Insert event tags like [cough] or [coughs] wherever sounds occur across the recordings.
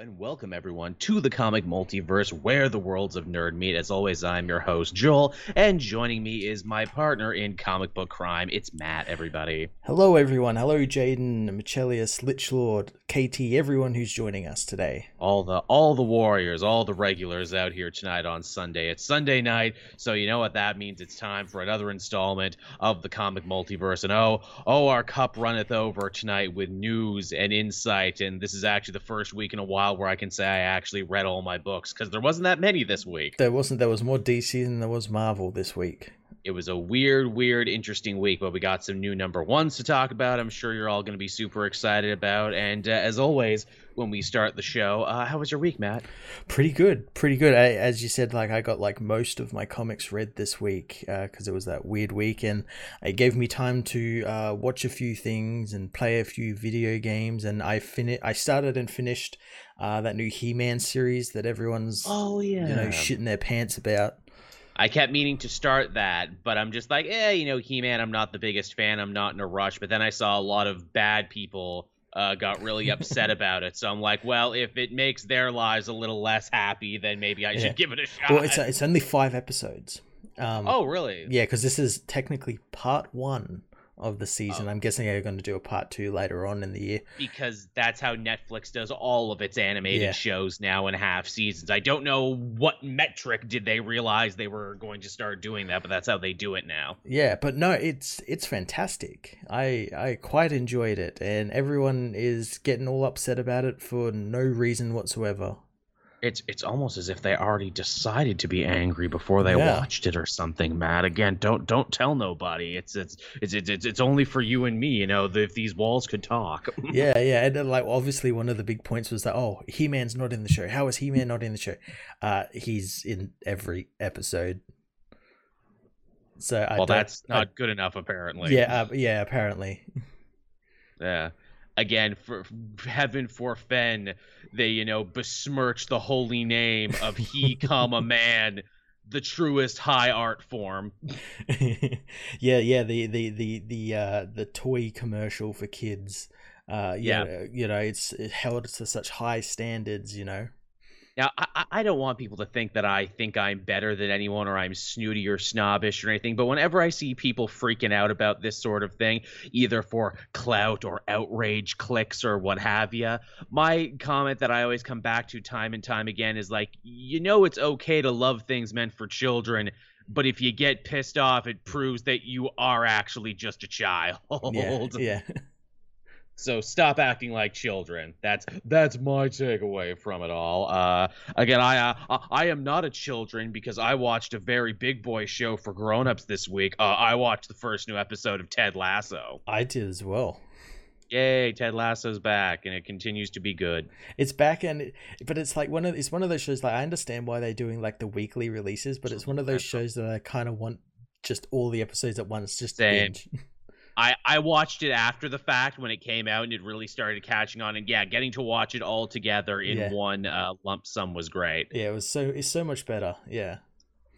and welcome everyone to the comic multiverse where the worlds of nerd meet. As always, I'm your host, Joel, and joining me is my partner in comic book crime. It's Matt, everybody. Hello, everyone. Hello, Jaden, Michelius, Lichlord, KT, everyone who's joining us today. All the all the warriors, all the regulars out here tonight on Sunday. It's Sunday night, so you know what that means. It's time for another installment of the comic multiverse. And oh, oh, our cup runneth over tonight with news and insight. And this is actually the first week in a while while where I can say I actually read all my books because there wasn't that many this week. There wasn't. There was more DC than there was Marvel this week. It was a weird, weird, interesting week, but we got some new number ones to talk about. I'm sure you're all going to be super excited about. And uh, as always, when we start the show, uh, how was your week, Matt? Pretty good, pretty good. I, as you said, like I got like most of my comics read this week because uh, it was that weird week, and it gave me time to uh, watch a few things and play a few video games. And I finished. I started and finished uh, that new He-Man series that everyone's oh yeah you know shitting their pants about. I kept meaning to start that, but I'm just like, eh, you know, He Man, I'm not the biggest fan. I'm not in a rush. But then I saw a lot of bad people uh, got really upset [laughs] about it. So I'm like, well, if it makes their lives a little less happy, then maybe I yeah. should give it a shot. Well, it's, it's only five episodes. Um, oh, really? Yeah, because this is technically part one of the season. Oh. I'm guessing they're going to do a part two later on in the year because that's how Netflix does all of its animated yeah. shows now in half seasons. I don't know what metric did they realize they were going to start doing that, but that's how they do it now. Yeah, but no, it's it's fantastic. I I quite enjoyed it, and everyone is getting all upset about it for no reason whatsoever it's it's almost as if they already decided to be angry before they yeah. watched it or something matt. Again don't don't tell nobody. It's it's it's it's, it's only for you and me you know if these walls could talk. [laughs] Yeah yeah and like obviously one of the big points was that oh he-man's not in the show. How is he-man not in the show? Uh he's in every episode. So well that's not I, good enough apparently. Yeah uh, yeah apparently. Yeah again for heaven forfend they you know besmirch the holy name of he [laughs] come a man the truest high art form. [laughs] Yeah yeah the the the the uh the toy commercial for kids. Uh yeah you know, you know it's held to such high standards you know now, I, I don't want people to think that I think I'm better than anyone or I'm snooty or snobbish or anything, but whenever I see people freaking out about this sort of thing, either for clout or outrage clicks or what have you, my comment that I always come back to time and time again is like, you know, it's okay to love things meant for children but if you get pissed off, it proves that you are actually just a child. [laughs] Yeah. yeah. So stop acting like children. That's that's my takeaway from it all. Uh, again, I uh, I am not a children because I watched a very big boy show for grown-ups this week. Uh, I watched the first new episode of Ted Lasso. I did as well. Yay, Ted Lasso's back, and it continues to be good. It's back, and but it's like one of it's one of those shows. Like I understand why they're doing like the weekly releases, but it's one of those shows that I kind of want just all the episodes at once, just Same. binge. [laughs] I, I watched it after the fact when it came out and it really started catching on and yeah getting to watch it all together in yeah. one uh, lump sum was great yeah it was so it's so much better yeah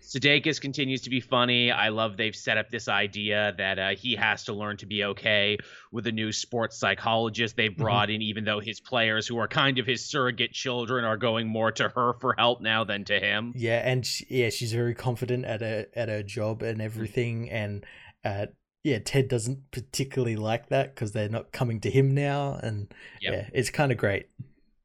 Sudeikis continues to be funny. I love they've set up this idea that uh, he has to learn to be okay with a new sports psychologist they've mm-hmm. brought mm-hmm. in, even though his players, who are kind of his surrogate children, are going more to her for help now than to him. Yeah, and she, yeah, she's very confident at her at her job and everything, and uh, yeah, Ted doesn't particularly like that because they're not coming to him now, and yep. yeah, it's kind of great.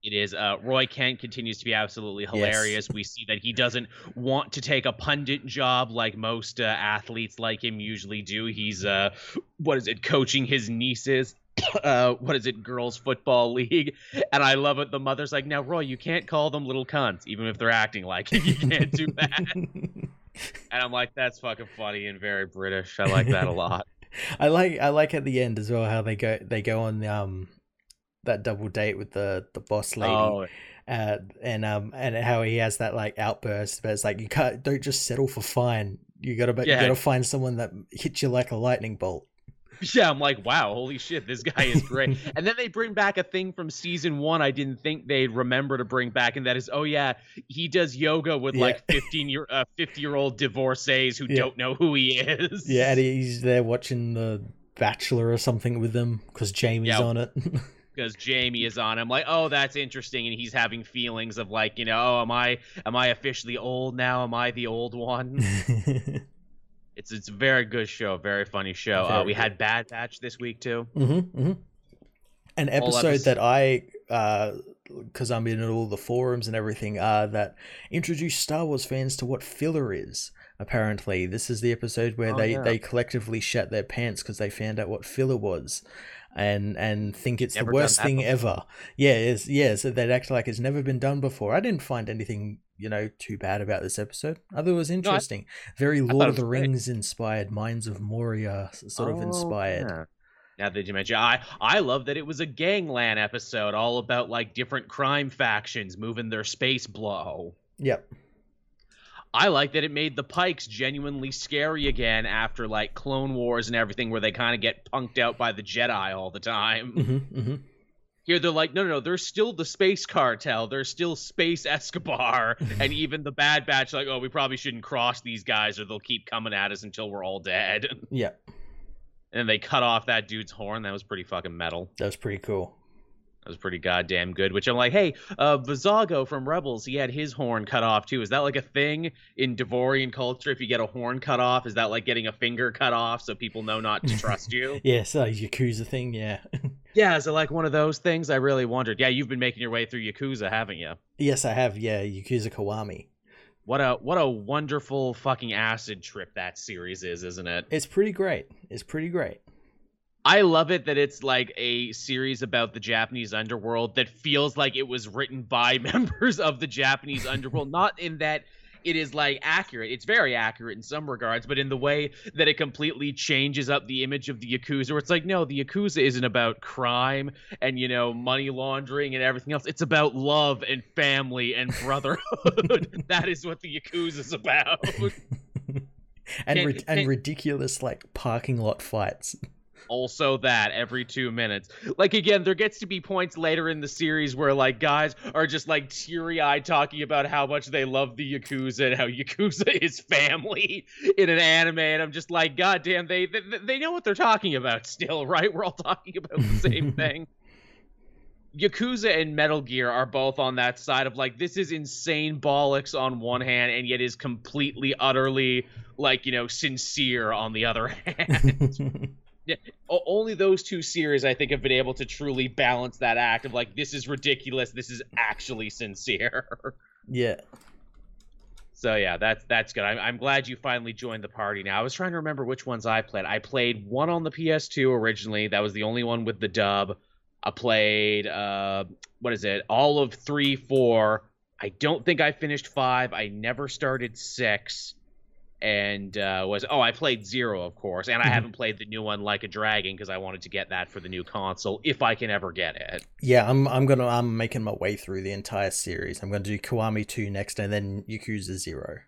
It is. Uh, Roy Kent continues to be absolutely hilarious. Yes. We see that he doesn't want to take a pundit job like most uh, athletes like him usually do. He's uh, what is it, coaching his nieces. [coughs] Uh, what is it, girls football [laughs] league? And I love it. The mother's like, "Now, Roy, you can't call them little cunts, even if they're acting like it. You can't do that." [laughs] and I'm like, that's fucking funny and very British. I like that a [laughs] lot. I like I like at the end as well how they go they go on um that double date with the the boss lady. Oh. Uh, and um and how he has that like outburst, but it's like you can't don't just settle for fine. You gotta yeah. you gotta find someone that hits you like a lightning bolt. [laughs] Yeah, I'm like, wow, holy shit, this guy is great. [laughs] and then they bring back a thing from season one I didn't think they'd remember to bring back, and that is, oh yeah, he does yoga with yeah. like 15 year, uh, 50 year old divorcees who yeah. don't know who he is. Yeah, and he's there watching the Bachelor or something with them because Jamie's yeah. on it. [laughs] because Jamie is on. I'm like, oh, that's interesting, and he's having feelings of like, you know, oh, am I am I officially old now? Am I the old one? It's it's a very good show, very funny show. Uh, we good. had Bad Batch this week too. Mm-hmm, mm-hmm. An episode that I, because uh, I'm in all the forums and everything, uh, that introduced Star Wars fans to what filler is. Apparently, this is the episode where oh, they, yeah. they collectively shat their pants because they found out what filler was and and think it's never the worst thing before. ever. Yeah, yeah. So they'd act like it's never been done before. I didn't find anything you know too bad about this episode. I thought it was interesting. No, I, Very Lord of the Rings great. inspired, Mines of Moria sort oh, of inspired. Yeah. Now that you mention, I I love that it was a gangland episode, all about like different crime factions moving their space blow. Yep. I like that it made the Pikes genuinely scary again after like Clone Wars and everything, where they kind of get punked out by the Jedi all the time. Mm-hmm, mm-hmm. Here they're like, no, no, no, they're still the space cartel. They're still space Escobar, [laughs] and even the Bad Batch, like, oh, we probably shouldn't cross these guys, or they'll keep coming at us until we're all dead. [laughs] Yeah. And they cut off that dude's horn. That was pretty fucking metal. That was pretty cool. That was pretty goddamn good. Which I'm like, hey, uh, Vizago from Rebels, he had his horn cut off too. Is that like a thing in Devorian culture? If you get a horn cut off, is that like getting a finger cut off so people know not to trust you? [laughs] yeah, so Yakuza thing, yeah. [laughs] yeah, is it like one of those things? I really wondered. Yeah, you've been making your way through Yakuza, haven't you? Yes, I have. Yeah, Yakuza Kiwami. What a what a wonderful fucking acid trip that series is, isn't it? It's pretty great. It's pretty great. I love it that it's like a series about the Japanese underworld that feels like it was written by [laughs] members of the Japanese underworld. Not in that it is like accurate. It's very accurate in some regards, but in the way that it completely changes up the image of the Yakuza, where it's like, no, the Yakuza isn't about crime and, you know, money laundering and everything else. It's about love and family and brotherhood. [laughs] that is what the Yakuza is about. [laughs] and, can, and can, ridiculous, like, parking lot fights also that every two minutes. Like again, there gets to be points later in the series where like guys are just like teary eyed talking about how much they love the Yakuza and how [laughs] Yakuza is family in an anime, and I'm just like, God damn, they they, they know what they're talking about still, [laughs] right? We're all talking about the same [laughs] thing. Yakuza and Metal Gear are both on that side of like this is insane bollocks on one hand and yet is completely utterly like you know sincere on the other hand. Yeah, only those two series I think have been able to truly balance that act of like this is ridiculous, this is actually sincere. Yeah. So yeah, that's that's good. I'm, I'm glad you finally joined the party. Now I was trying to remember which ones I played. I played one on the PS2 originally. That was the only one with the dub. I played uh, what is it? All of three, four. I don't think I finished five. I never started six and uh, was oh I played Zero of course, and I mm-hmm. haven't played the new one Like a Dragon because I wanted to get that for the new console if I can ever get it. Yeah, I'm I'm gonna I'm making my way through the entire series. I'm gonna do Kiwami two next, and then Yakuza Zero.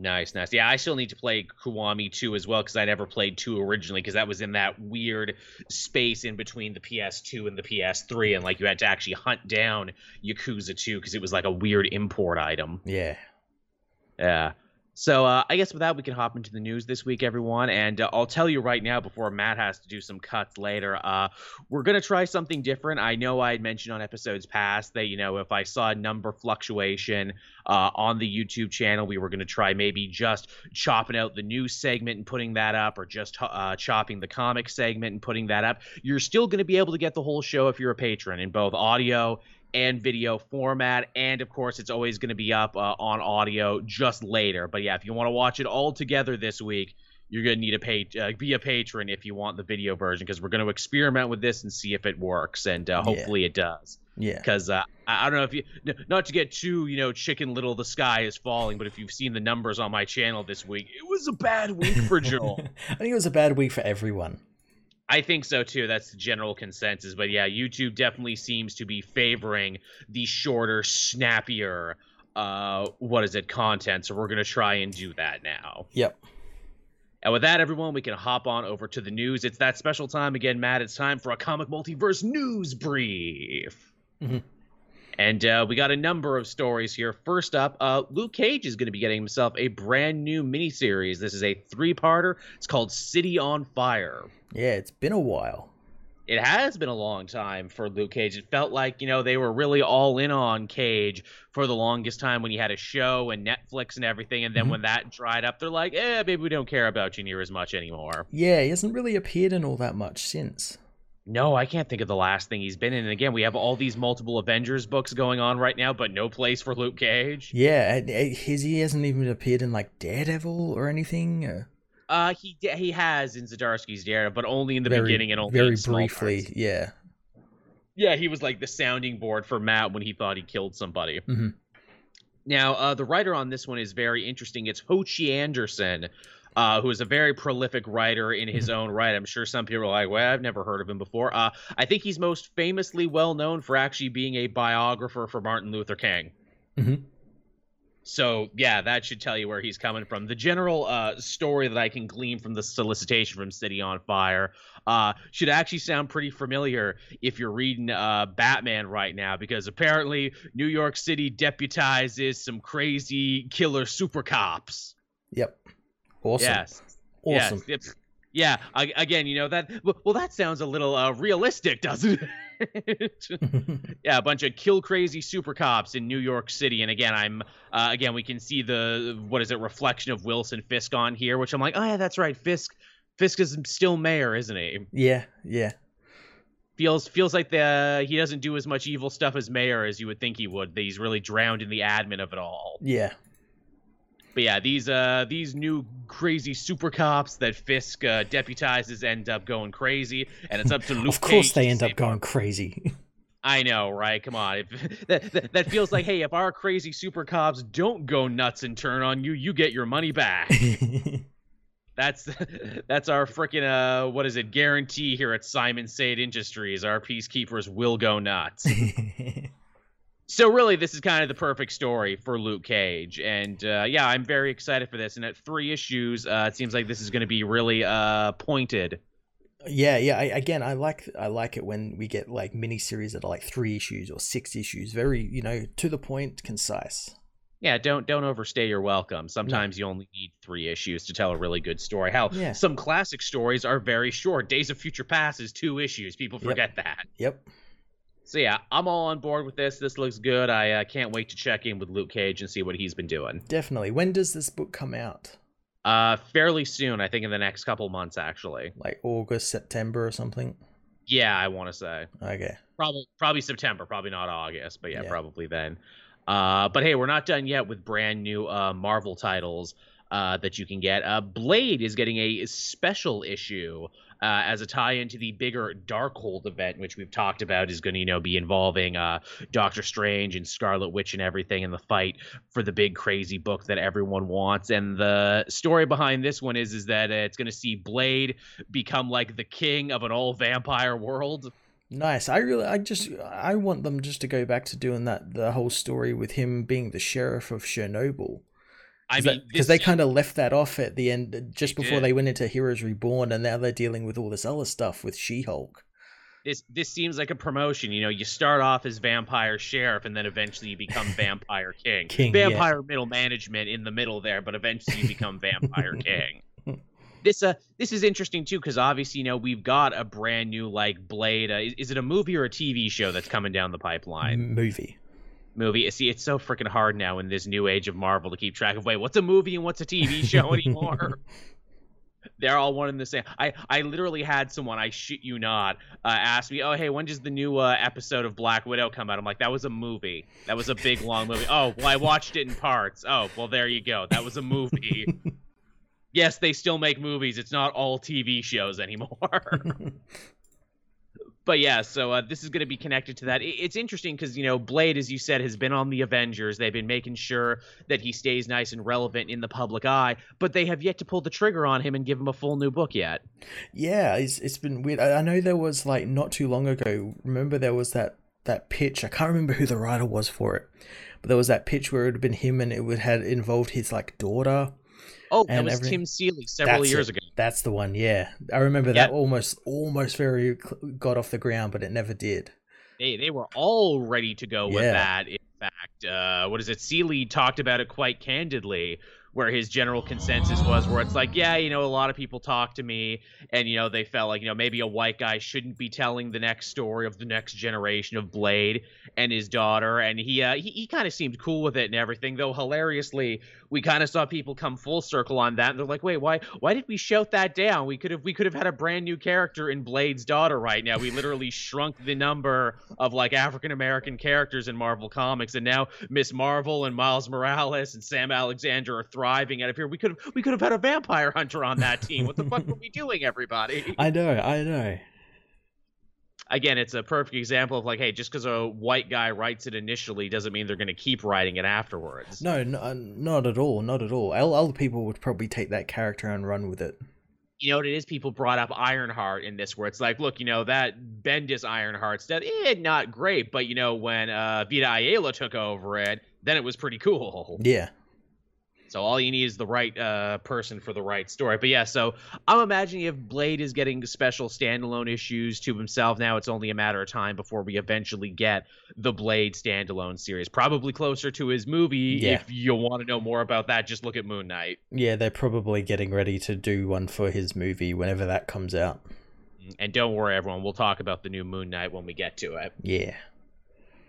Nice, nice. Yeah, I still need to play Kiwami 2 as well because I never played 2 originally because that was in that weird space in between the PS2 and the PS3. And like you had to actually hunt down Yakuza 2 because it was like a weird import item. Yeah. Yeah. So uh, I guess with that, we can hop into the news this week, everyone. And uh, I'll tell you right now, before Matt has to do some cuts later, uh, we're gonna try something different. I know I had mentioned on episodes past that you know if I saw a number fluctuation uh, on the YouTube channel, we were gonna try maybe just chopping out the news segment and putting that up, or just uh, chopping the comic segment and putting that up. You're still gonna be able to get the whole show if you're a patron in both audio and video format. And of course, it's always going to be up uh, on audio just later. But yeah, if you want to watch it all together this week, you're going to need to pay uh, be a patron if you want the video version because we're going to experiment with this and see if it works and uh, hopefully yeah. it does. Yeah. Because uh, I, I don't know if you not to get too you know chicken little the sky is falling, but if you've seen the numbers on my channel this week, it was a bad week for Joel. [laughs] I think it was a bad week for everyone. I think so too. That's the general consensus. But yeah, YouTube definitely seems to be favoring the shorter, snappier, uh, what is it, content. So we're gonna try and do that now. Yep. And with that, everyone, we can hop on over to the news. It's that special time again, Matt. It's time for a comic multiverse news brief. Mm-hmm. And uh, we got a number of stories here. First up, uh, Luke Cage is going to be getting himself a brand new miniseries. This is a three parter. It's called City on Fire. Yeah, it's been a while. it has been a long time for Luke Cage. It felt like, you know, they were really all in on Cage for the longest time when he had a show and Netflix and everything. And then mm-hmm. when that dried up, they're like, eh, maybe we don't care about you near as much anymore. Yeah, he hasn't really appeared in all that much since. No, I can't think of the last thing he's been in. And again, we have all these multiple Avengers books going on right now, but no place for Luke Cage. Yeah, his he hasn't even appeared in like Daredevil or anything. Uh, he he has in Zdarsky's Daredevil, but only in the very, beginning and only very briefly. Parts. Yeah. Yeah, he was like the sounding board for Matt when he thought he killed somebody. Mm-hmm. Now, uh, the writer on this one is very interesting. It's Ho Che Anderson, uh, who is a very prolific writer in his mm-hmm. own right. I'm sure some people are like, well, I've never heard of him before. Uh, I think he's most famously well known for actually being a biographer for Martin Luther King. Mm-hmm. So yeah, that should tell you where he's coming from. The general uh, story that I can glean from the solicitation from City on Fire uh, should actually sound pretty familiar if you're reading uh, Batman right now, because apparently New York City deputizes some crazy killer super cops. Yep. Awesome. Yes. Awesome. Yes. Yeah. Again, you know that. Well, that sounds a little uh, realistic, [laughs] doesn't it? [laughs] yeah, a bunch of kill crazy super cops in New York City, and again, I'm uh, again we can see the what is it reflection of Wilson Fisk on here, which I'm like, oh yeah, that's right, Fisk. Fisk is still mayor, isn't he? Yeah. Yeah. Feels feels like the he doesn't do as much evil stuff as mayor as you would think he would. That he's really drowned in the admin of it all. Yeah. But yeah, these uh these new crazy super cops that Fisk uh, deputizes end up going crazy, and it's up to Luke. of course, Cage they end up going crazy. I know, right? Come on. If, [laughs] that, that, that feels like, hey, if our crazy super cops don't go nuts and turn on you, you get your money back. [laughs] that's [laughs] that's our freaking uh, what is it? Guarantee here at Simon Said Industries. Our peacekeepers will go nuts. So really this is kind of the perfect story for luke cage. And uh, yeah i'm very excited for this. And at three issues uh, it seems like this is going to be really uh, pointed. Yeah yeah I, again i like i like it when we get like mini series that are like three issues or six issues very you know to the point concise. Yeah don't don't overstay your welcome. Sometimes you only need three issues to tell a really good story. How yeah. some classic stories are very short. Days of future past is two issues. People forget yep. that. Yep so yeah, I'm all on board with this. This looks good. I uh, can't wait to check in with Luke Cage and see what he's been doing. Definitely. When does this book come out? Uh, fairly soon. I think in the next couple months, actually. Like August, September, or something. Yeah, I want to say. Okay. Probably, probably September. Probably not August, but yeah, yeah. probably then. Uh, but hey, we're not done yet with brand new uh, Marvel titles uh, that you can get. Uh, Blade is getting a special issue uh, as a tie into the bigger Darkhold event, which we've talked about is going to you know be involving uh, Doctor Strange and Scarlet Witch and everything in the fight for the big crazy book that everyone wants. And the story behind this one is is that it's going to see Blade become like the king of an all vampire world. Nice. I really, I just, I want them just to go back to doing that, the whole story with him being the sheriff of Chernobyl. I mean, because they kind of left that off at the end, just before yeah. they went into Heroes Reborn, and now they're dealing with all this other stuff with She-Hulk. This this seems like a promotion. You know, you start off as vampire sheriff, and then eventually you become [laughs] vampire king. king vampire yeah. middle management in the middle there, but eventually you become vampire [laughs] king. This uh this is interesting too because obviously you know we've got a brand new like Blade. Uh, is, is, it a movie or a TV show that's coming down the pipeline? Movie movie. See, it's so freaking hard now in this new age of Marvel to keep track of wait, what's a movie and what's a TV show [laughs] anymore. They're all one and the same. I, I literally had someone, I shit you not, uh, ask me, oh, hey, when does the new uh, episode of Black Widow come out? I'm like, that was a movie. That was a big, long movie. Oh, well, I watched it in parts. Oh, well, there you go. That was a movie. [laughs] yes, they still make movies. It's not all TV shows anymore [laughs] but yeah, so uh, this is going to be connected to that. It's interesting because you know Blade, as you said, has been on the Avengers. They've been making sure that he stays nice and relevant in the public eye, but they have yet to pull the trigger on him and give him a full new book yet. Yeah, it's it's been weird. I know there was like not too long ago. Remember there was that that pitch. I can't remember who the writer was for it, but there was that pitch where it had been him and it would had involved his like daughter Oh, that was everything. Tim Seeley several That's years it. ago. That's the one. Yeah, I remember that almost almost very got off the ground, but it never did. They they were all ready to go with that. In fact, uh, what is it? Seeley talked about it quite candidly, where his general consensus was where it's like yeah you know a lot of people talk to me and you know they felt like you know maybe a white guy shouldn't be telling the next story of the next generation of blade and his daughter and he uh, he, he kind of seemed cool with it and everything though hilariously we kind of saw people come full circle on that and they're like wait why why did we shout that down? We could have we could have had a brand new character in blade's daughter right now. We literally [laughs] shrunk the number of like african american characters in marvel comics and now miss marvel and miles morales and sam alexander are thriving out of here. We could have we could have had a vampire hunter on that team. What the fuck were we [laughs] doing, everybody? [laughs] I know, I know. Again, it's a perfect example of like, hey, just because a white guy writes it initially doesn't mean they're going to keep writing it afterwards. No, no, uh, not at all, not at all. Other people would probably take that character and run with it you know what it is? People brought up Ironheart in this, where it's like, look, you know that Bendis Ironheart stuff, eh, not great, but you know when uh, Vita Ayala took over it, then it was pretty cool. Yeah, so all you need is the right uh, person for the right story. But yeah, so I'm imagining if Blade is getting special standalone issues to himself now, it's only a matter of time before we eventually get the Blade standalone series. Probably closer to his movie. Yeah. If you want to know more about that, just look at Moon Knight. Yeah, they're probably getting ready to do one for his movie whenever that comes out. And don't worry, everyone. We'll talk about the new Moon Knight when we get to it. Yeah.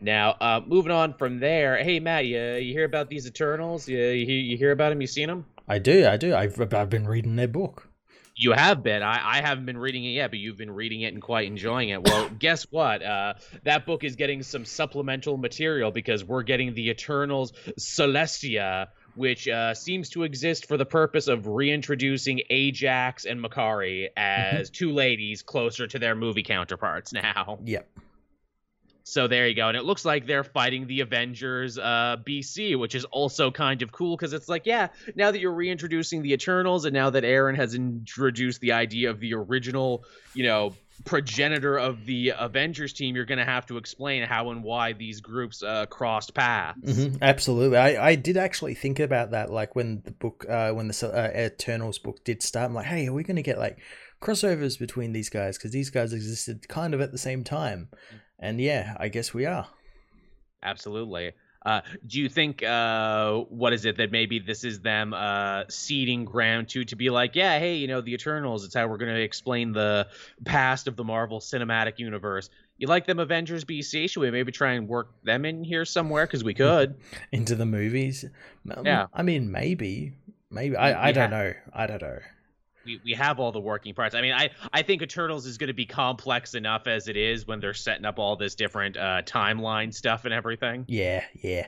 Now, uh, moving on from there. Hey, Matt, you, you hear about these Eternals? You, you, you hear about them? You seen them? I do, I do. I've, I've been reading their book. You have been. I, I haven't been reading it yet, but you've been reading it and quite enjoying it. Well, [laughs] guess what? Uh, that book is getting some supplemental material because we're getting the Eternals Celestia, which uh, seems to exist for the purpose of reintroducing Ajax and Makkari as mm-hmm. two ladies closer to their movie counterparts now. Yep. So there you go. And it looks like they're fighting the Avengers uh, BC, which is also kind of cool because it's like, yeah, now that you're reintroducing the Eternals and now that Aaron has introduced the idea of the original, you know, progenitor of the Avengers team, you're going to have to explain how and why these groups uh, crossed paths. Mm-hmm. Absolutely. I, I did actually think about that, like when the book, uh, when the uh, Eternals book did start. I'm like, hey, are we going to get like crossovers between these guys? Because these guys existed kind of at the same time. Mm-hmm and yeah, I guess we are. Absolutely. Uh, do you think uh, what is it that maybe this is them uh, seeding ground to to be like, yeah, hey, you know, the Eternals. It's how we're going to explain the past of the Marvel Cinematic Universe. You like them Avengers BC? Should we maybe try and work them in here somewhere? Because we could [laughs] into the movies. Yeah, I mean, maybe, maybe. I, I don't know. I don't know we, we have all the working parts. I mean, I, I think Eternals is going to be complex enough as it is when they're setting up all this different uh, timeline stuff and everything. Yeah, yeah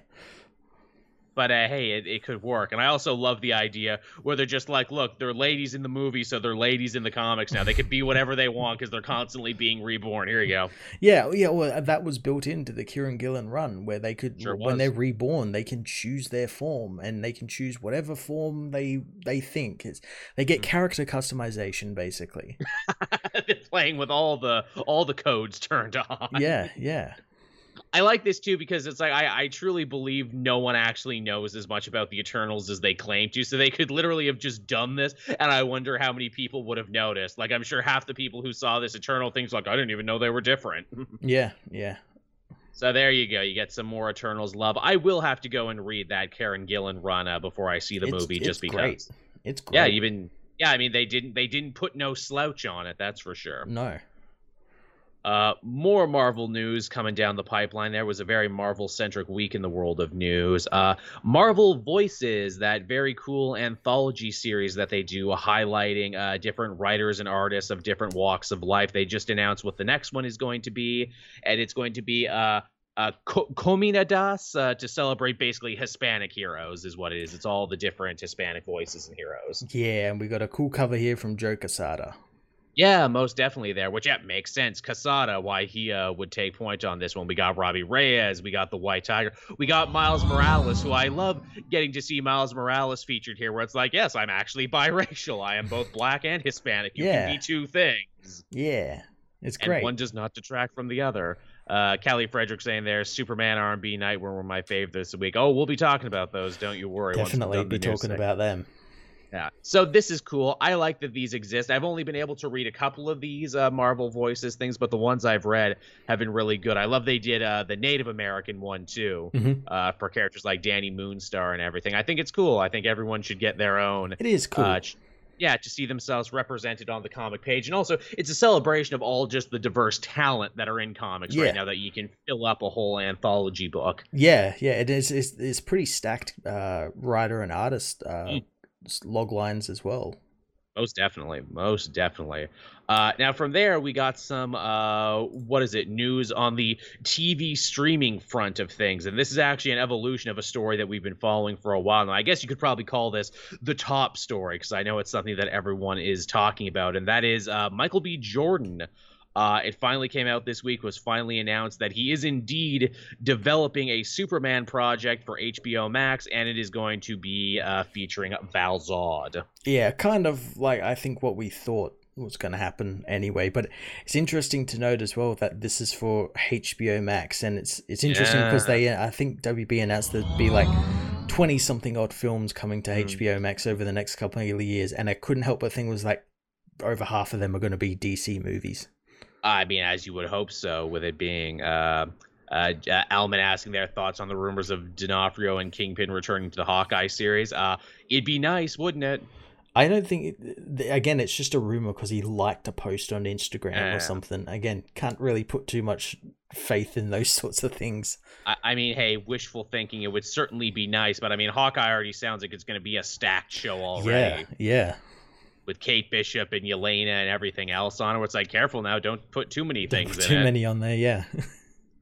but uh, hey, it, it could work. And I also love the idea where they're just like, look, they're ladies in the movie, so they're ladies in the comics now. They could be whatever they want because they're constantly being reborn. Here you go. Yeah, yeah. Well, that was built into the Kieron Gillen run, where they could, sure when they're reborn, they can choose their form and they can choose whatever form they they think. It's, they get mm-hmm. character customization basically. [laughs] they're playing with all the all the codes turned on. Yeah, yeah. I like this too because it's like I, I truly believe no one actually knows as much about the Eternals as they claim to. So they could literally have just done this, and I wonder how many people would have noticed. Like I'm sure half the people who saw this Eternal things like I didn't even know they were different. [laughs] yeah, yeah. So there you go. You get some more Eternals love. I will have to go and read that Kieron Gillen run uh, before I see the it's, movie, it's just because. Great. It's great. Yeah, even yeah. I mean, they didn't they didn't put no slouch on it. That's for sure. No. Uh, more Marvel news coming down the pipeline. There was a very Marvel centric week in the world of news. Uh, Marvel Voices, that very cool anthology series that they do, highlighting uh, different writers and artists of different walks of life. They just announced what the next one is going to be, and it's going to be uh, uh, Comunidades uh, to celebrate basically Hispanic heroes, is what it is. It's all the different Hispanic voices and heroes. Yeah, and we got a cool cover here from Joe Quesada. Yeah, most definitely there, which yeah makes sense. Quesada, why he uh, would take point on this one. We got Robbie Reyes, we got the White Tiger, we got Miles Morales, who I love getting to see Miles Morales featured here, where it's like, yes, I'm actually biracial. I am both black and Hispanic. You yeah. can be two things. Yeah, it's great. And one does not detract from the other. Uh, Kelly Frederick saying there, Superman, R&B, Nightwing were my fave this week. Oh, we'll be talking about those. Don't you worry. Definitely be talking about them. Yeah. So this is cool. I like that these exist. I've only been able to read a couple of these uh, Marvel Voices things, but the ones I've read have been really good. I love they did uh, the Native American one too Mhm. uh, for characters like Danny Moonstar and everything. I think it's cool. I think everyone should get their own. It is cool. Uh, yeah, to see themselves represented on the comic page, and also it's a celebration of all just the diverse talent that are in comics Yeah. right now that you can fill up a whole anthology book. Yeah, yeah, it is. It's, it's pretty stacked uh, writer and artist uh, Mm. Log lines as well. Most definitely, most definitely. Uh, now from there, we got some uh, what is it? News on the TV streaming front of things, and this is actually an evolution of a story that we've been following for a while now. I guess you could probably call this the top story because I know it's something that everyone is talking about, and that is uh, Michael B. Jordan. Uh, it finally came out this week. Was finally announced that he is indeed developing a Superman project for HBO Max, and it is going to be uh, featuring Val Zod. Yeah, kind of like I think what we thought was going to happen anyway. But it's interesting to note as well that this is for HBO Max, and it's it's interesting because Yeah. they I think WB announced there'd be like twenty something odd films coming to Mm. HBO Max over the next couple of years, and I couldn't help but think was like over half of them are going to be DC movies. I mean, as you would hope so, with it being uh, uh, J- Alman asking their thoughts on the rumors of D'Onofrio and Kingpin returning to the Hawkeye series. Uh, it'd be nice, wouldn't it? I don't think again it's just a rumor because he liked a post on Instagram Yeah. or something. Again, can't really put too much faith in those [laughs] sorts of things. I, I mean, hey, wishful thinking, it would certainly be nice, but I mean, Hawkeye already sounds like it's going to be a stacked show already Yeah, yeah. With Kate Bishop and Yelena and everything else on it. It's like, careful now, don't put too many things too it. many on there. Yeah. [laughs]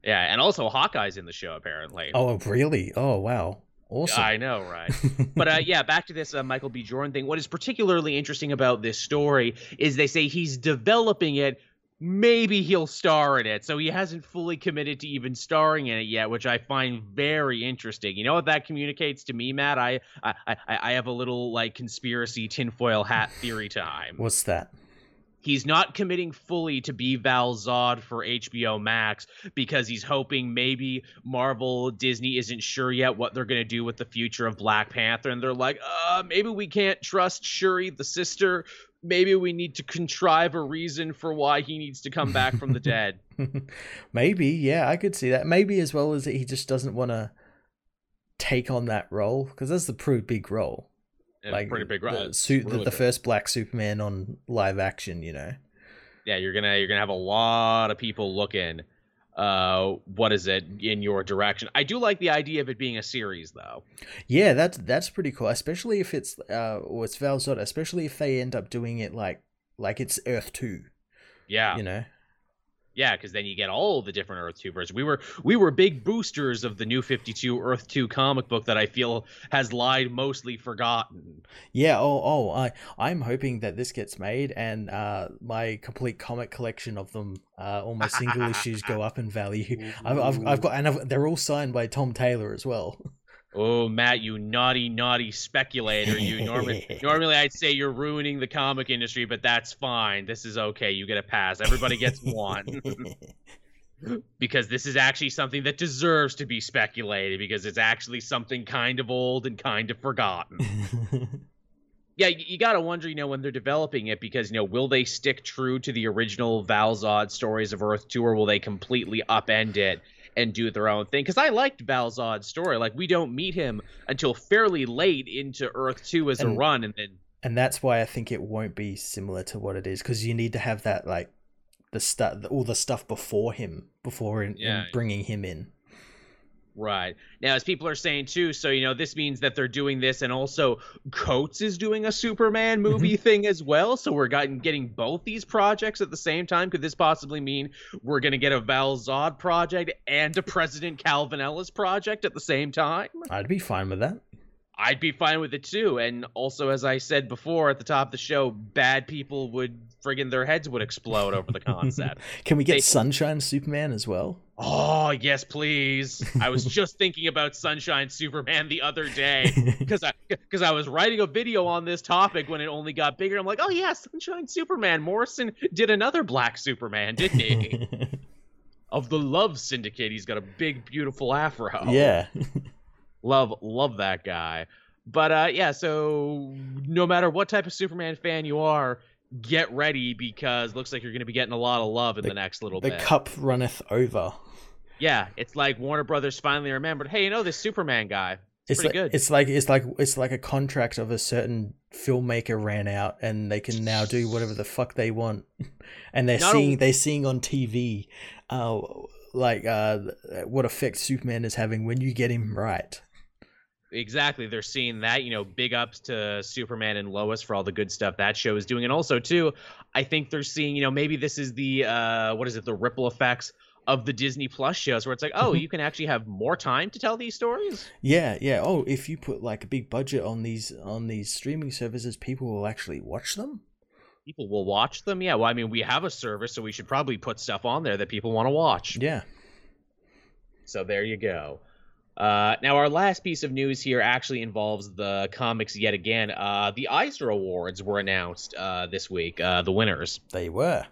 Yeah, and also Hawkeye's in the show apparently. oh, really? Oh, wow. Awesome. I know, right? [laughs] but uh, yeah, back to this uh, Michael B. Jordan thing. What is particularly interesting about this story is they say he's developing it. Maybe he'll star in it, so he hasn't fully committed to even starring in it yet, which I find very interesting. You know what that communicates to me, Matt? I I I, I have a little like conspiracy tinfoil hat theory time What's that? he's not committing fully to be Val Zod for HBO Max because he's hoping maybe Marvel Disney isn't sure yet what they're going to do with the future of Black Panther and they're like, "Uh, maybe we can't trust Shuri the sister. Maybe we need to contrive a reason for why he needs to come back from the [laughs] dead." [laughs] Maybe, yeah, I could see that. Maybe as well as that he just doesn't want to take on that role because that's the pretty big role. And like pretty big the, ro- suit, the, the first black Superman on live action. You know. Yeah, you're to you're going to have a lot of people looking uh what is it in your direction. I do like the idea of it being a series though. Yeah, that's that's pretty cool. Especially if it's uh, or it's Especially if they end up doing it like like it's Earth Two. Yeah. You know. Yeah, because then you get all the different Earth Two versions. We were we were big boosters of the New Fifty Two Earth Two comic book that I feel has lied mostly forgotten. Yeah. Oh. Oh. I. I'm hoping that this gets made, and uh, my complete comic collection of them, uh, all my single issues go up in value. I've, I've, I've got, and I've, they're all signed by Tom Taylor as well. Oh, Matt, you naughty, naughty speculator! You normally [laughs] normally I'd say you're ruining the comic industry, but that's fine. This is okay. You get a pass. Everybody gets one [laughs] because this is actually something that deserves to be speculated because it's actually something kind of old and kind of forgotten. [laughs] yeah, you, you gotta wonder, you know, when they're developing it, because you know, will they stick true to the original Valzod stories of Earth Two, or will they completely upend it and do their own thing? Because I liked Valzod's story. Like, we don't meet him until fairly late into Earth Two as a run, and then and that's why I think it won't be similar to what it is because you need to have that like the stuff, all the stuff before him, before in, in bringing him in. Right. Now, as people are saying too, so, you know, this means that they're doing this, and also Coates is doing a Superman mm-hmm. movie thing as well. So we're gotten, getting both these projects at the same time. Could this possibly mean we're going to get a Val Zod project and a President Calvin Ellis project at the same time? I'd be fine with that. I'd be fine with it too. And also, as I said before at the top of the show, bad people would friggin' their heads would explode over the concept. [laughs] Can we get They- Sunshine Superman as well? Oh, yes, please. I was [laughs] just thinking about Sunshine Superman the other day [laughs] because I because I was writing a video on this topic when it only got bigger. I'm like, oh yeah, Sunshine Superman. Morrison did another Black Superman, didn't he? of the Love Syndicate. He's got a big, beautiful afro. yeah. love love that guy. But uh, yeah, so no matter what type of Superman fan you are, get ready because looks like you're going to be getting a lot of love in the, the next little the bit. The cup runneth over. Yeah, it's like Warner Brothers finally remembered. Hey, you know this Superman guy? It's, it's pretty like, good. It's like it's like it's like a contract of a certain filmmaker ran out, and they can now do whatever the fuck they want, [laughs] and they're Not seeing a- they're seeing on TV, uh, like uh, what effect Superman is having when you get him right. Exactly. They're seeing that, you know, big ups to Superman and Lois for all the good stuff that show is doing. And also, too, I think they're seeing, you know, maybe this is the, uh, what is it, the ripple effects of the Disney Plus shows where it's like, oh, mm-hmm. you can actually have more time to tell these stories. Yeah, yeah. Oh, if you put like a big budget on these on these streaming services, people will actually watch them. People will watch them. Yeah. Well, I mean, we have a service, so we should probably put stuff on there that people want to watch. Yeah. So there you go. Uh, now, our last piece of news here actually involves the comics yet again. Uh, the Eisner Awards were announced uh, this week, uh, the winners. They were.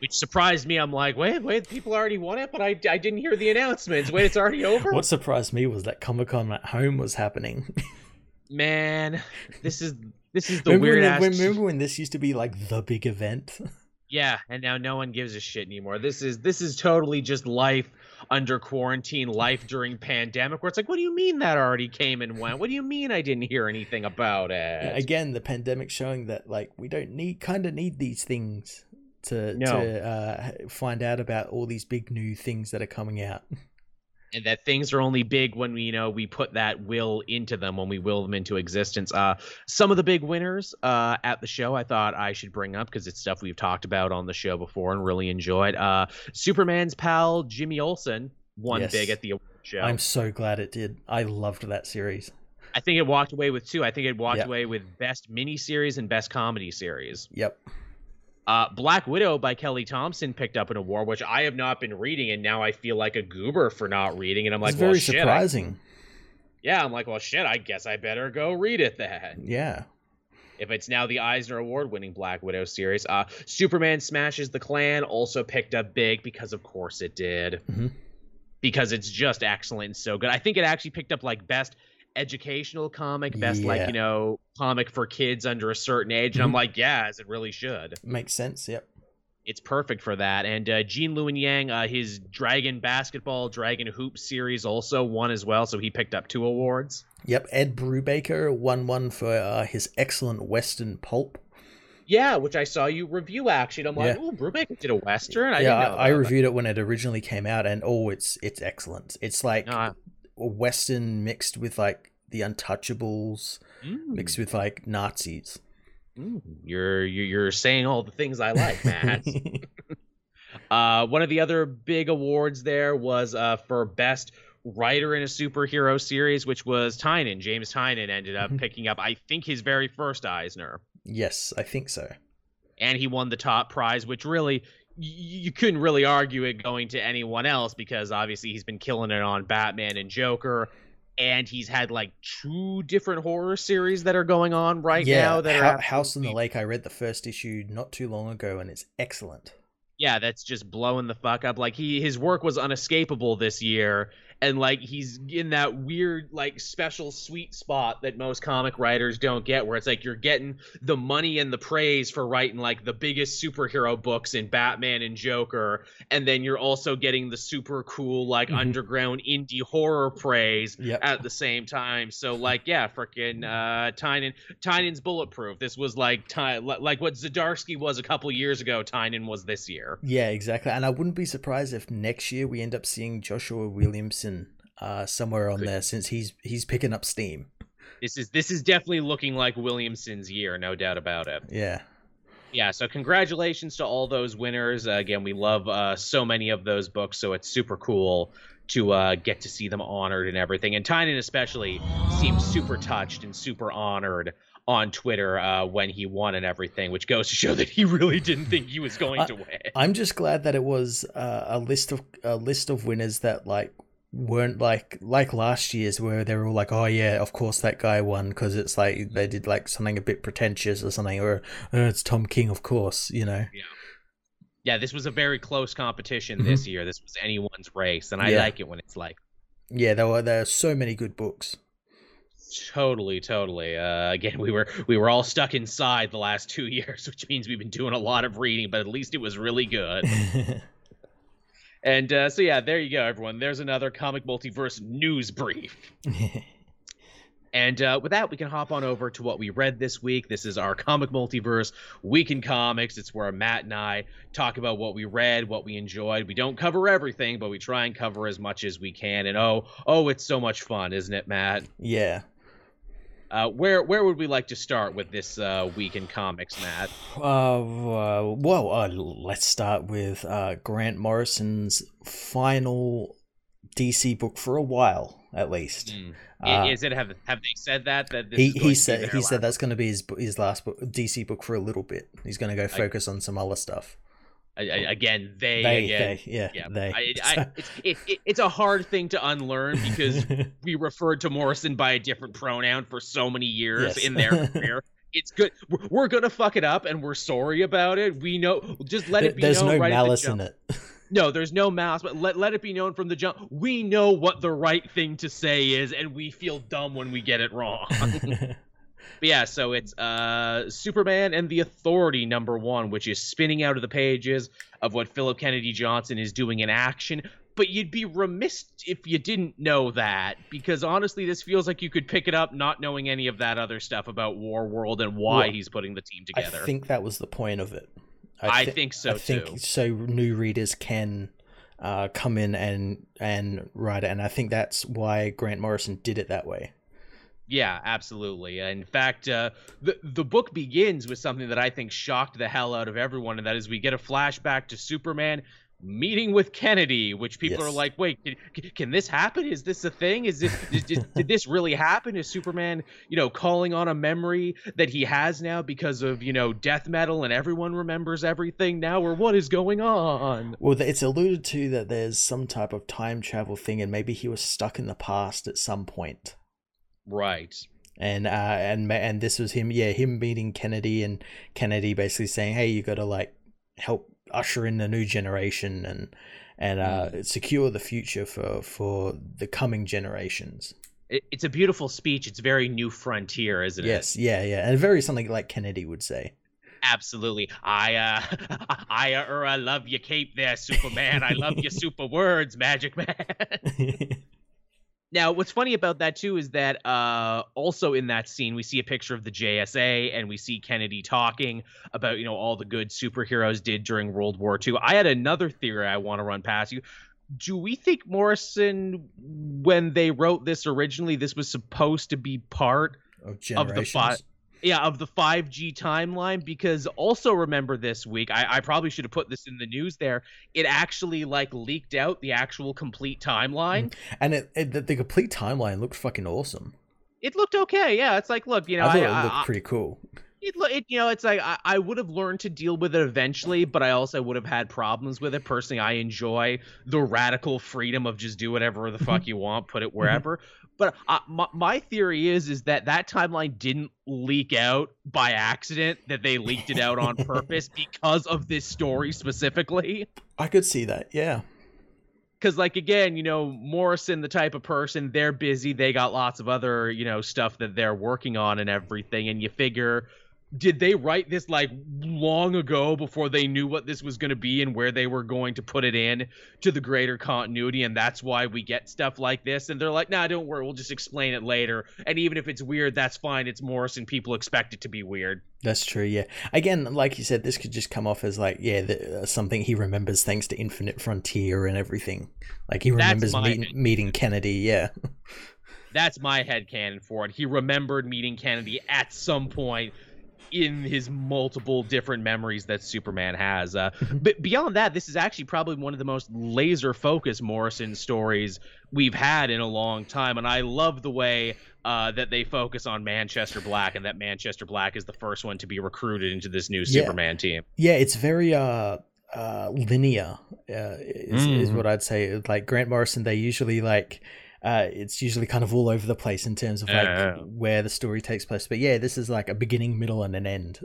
Which surprised me. I'm like, wait, wait, people already won it, but I, I didn't hear the announcements. Wait, it's already [laughs] over? what surprised me was that Comic Con at home was happening. Man, this is this is [laughs] the remember weird when, ass. Remember when this used to be like the big event? [laughs] Yeah, and now no one gives a shit anymore. This is this is totally just life under quarantine, life during pandemic, where it's like, what do you mean that already came and went? What do you mean I didn't hear anything about it? Again, the pandemic showing that like we don't need kind of need these things to no. to uh, find out about all these big new things that are coming out. [laughs] and that things are only big when we you know we put that will into them when we will them into existence. Uh some of the big winners uh at the show i thought i should bring up because it's stuff we've talked about on the show before and really enjoyed. Uh superman's pal jimmy olsen won yes. big at the show. I'm so glad it did. I loved that series. I think it walked away with two. I think it walked yep. away with best mini series and best comedy series. Yep uh, Black Widow by Kelly Thompson picked up an award, which I have not been reading, and now I feel like a goober for not reading. And I'm like, it's well, very shit, surprising. I... yeah, I'm like, well, shit. I guess I better go read it then. Yeah. If it's now the Eisner Award-winning Black Widow series, uh, Superman smashes the Klan also picked up big because, of course, it did. Mm-hmm. Because it's just excellent and so good. I think it actually picked up like best educational comic, best yeah. like you know comic for kids under a certain age, and mm-hmm. I'm like, yeah, as it really should. Makes sense. Yep. It's perfect for that. And uh, Gene Luen Yang, uh, his Dragon Basketball, Dragon Hoop series also won as well, so he picked up two awards. Yep, Ed Brubaker won one for uh, his excellent Western pulp. Yeah, which I saw you review actually. And I'm like, yeah. oh, Brubaker did a Western. I yeah, I, I, reviewed it when it originally came out, and oh, it's it's excellent. It's like Western mixed with like the Untouchables, mm. mixed with like Nazis. Mm. You're you're saying all the things I like, Matt. [laughs] uh, one of the other big awards there was uh, for best writer in a superhero series, which was Tynion. James Tynion ended up mm-hmm. picking up, I think, his very first Eisner. Yes, I think so. And he won the top prize, which really you couldn't really argue it going to anyone else because obviously he's been killing it on Batman and Joker and he's had like two different horror series that are going on right yeah, now that are House in the Lake I read the first issue not too long ago and it's excellent. Yeah, that's just blowing the fuck up. Like he his work was unescapable this year and like he's in that weird like special sweet spot that most comic writers don't get where it's like you're getting the money and the praise for writing like the biggest superhero books in Batman and Joker and then you're also getting the super cool like mm-hmm. underground indie horror praise yep. at the same time so like yeah freaking uh Tynion Tynion's bulletproof this was like Ty- like what Zdarsky was a couple years ago Tynion was this year yeah exactly and I wouldn't be surprised if next year we end up seeing Joshua Williamson uh, somewhere on Good. there since he's he's picking up steam. This is this is definitely looking like Williamson's year, no doubt about it. Yeah. Yeah, so congratulations to all those winners. Uh, again, we love uh, so many of those books, so it's super cool to uh, get to see them honored and everything. And Tynion especially seemed super touched and super honored on Twitter uh, when he won and everything, which goes to show that he really didn't think he was going to win. I'm just glad that it was uh, a list of a list of winners that like weren't like like last year's where they were all like, oh yeah, of course that guy won because it's like they did like something a bit pretentious or something, or oh, it's Tom King, of course, you know. Yeah. Yeah, this was a very close competition mm-hmm. this year. This was anyone's race, and I yeah. like it when it's like. Yeah, there were there are so many good books. Totally, totally. Uh, again, we were we were all stuck inside the last two [laughs] years, which means we've been doing a lot of reading, but at least it was really good. [laughs] and uh, so yeah, there you go, everyone. There's another comic multiverse news brief. [laughs] And uh, with that, we can hop on over to what we read this week. This is our comic multiverse week in comics. It's where Matt and I talk about what we read, what we enjoyed. We don't cover everything, but we try and cover as much as we can. And oh, oh, it's so much fun, isn't it, Matt? Yeah. Uh, where where would we like to start with this uh, week in comics, Matt? Uh, well, uh, let's start with uh, Grant Morrison's final DC book for a while, at least. Mm. Uh, is it have have they said that that he he said he said that's going to be his his last book, DC book for a little bit. He's going to go focus I, on some other stuff. I, I, again, they, they, again, they yeah, yeah, they. it's, it, it, it's a hard thing to unlearn because [laughs] we referred to Morrison by a different pronoun for so many years yes. in their [laughs] career. It's good. We're, we're, gonna fuck it up, and we're sorry about it. We know. Just let it be There's known. no right malice in it. [laughs] No, there's no malice, but let, let it be known from the jump. We know what the right thing to say is, and we feel dumb when we get it wrong. But yeah, so it's uh, Superman and the Authority number one, which is spinning out of the pages of what Philip Kennedy Johnson is doing in action. But you'd be remiss if you didn't know that, because honestly, this feels like you could pick it up not knowing any of that other stuff about War World and why well, he's putting the team together. I think that was the point of it. I, th- I think so I think too. So new readers can uh, come in and and write it, and I think that's why Grant Morrison did it that way. Yeah, absolutely. In fact, uh, the the book begins with something that I think shocked the hell out of everyone, and that is we get a flashback to Superman meeting with Kennedy, which people yes. are like, wait, can, can, this happen? Is this a thing? Is this did, did, this really happen? Is Superman, you know, calling on a memory that he has now because of you know death metal and everyone remembers everything now, or what is going on? Well, it's alluded to that there's some type of time travel thing, and maybe he was stuck in the past at some point. Right and uh and and this was him yeah him meeting kennedy and kennedy basically saying hey you gotta like help usher in the new generation and and uh, mm. secure the future for for the coming generations. it's a beautiful speech. It's very new frontier, isn't it? Yes, yeah, yeah, and very something like Kennedy would say. Absolutely. I uh [laughs] I uh, I love your cape there, Superman. I love your super words, Magic Man. [laughs] [laughs] Now, what's funny about that too is that uh, also in that scene we see a picture of the JSA and we see Kennedy talking about you know all the good superheroes did during World War II. I had another theory I want to run past you. Do we think Morrison, when they wrote this originally, this was supposed to be part of, of the five? Yeah of the 5g timeline because also remember this week I, I probably should have put this in the news there it actually like leaked out the actual complete timeline. Mm-hmm. and it, it the, the, complete timeline looked fucking awesome. It looked okay yeah it's like look you know i thought I, it looked I, pretty cool it, it, you know, it's like I, I would have learned to deal with it eventually, but I also would have had problems with it. Personally, I enjoy the radical freedom of just do whatever the fuck [laughs] you want, put it wherever. But uh, my, my theory is is that that timeline didn't leak out by accident; that they leaked it out on purpose [laughs] because of this story specifically. I could see that, yeah. Because, like, again, you know, Morrison, the type of person, they're busy. They got lots of other, you know, stuff that they're working on and everything. And you figure did they write this like long ago before they knew what this was going to be and where they were going to put it in to the greater continuity and that's why we get stuff like this? And they're like nah don't worry. We'll just explain it later. And even if it's weird that's fine. It's morrison people expect it to be weird. That's true yeah. Again like you said this could just come off as like yeah the, uh, something he remembers thanks to infinite frontier and everything. Like he remembers meeting, meeting kennedy yeah. [laughs] That's my head canon for it. He remembered meeting kennedy at some point in his multiple different memories that Superman has. Uh, [laughs] but beyond that, this is actually probably one of the most laser focused Morrison stories we've had in a long time, and I love the way uh, that they focus on Manchester Black, and that Manchester Black is the first one to be recruited into this new yeah. Superman team. Yeah, it's very uh, uh, linear, uh, is, mm. is what I'd say. Like Grant Morrison, they usually like uh, it's usually kind of all over the place in terms of like where the story takes place. But yeah, this is like a beginning, middle, and an end.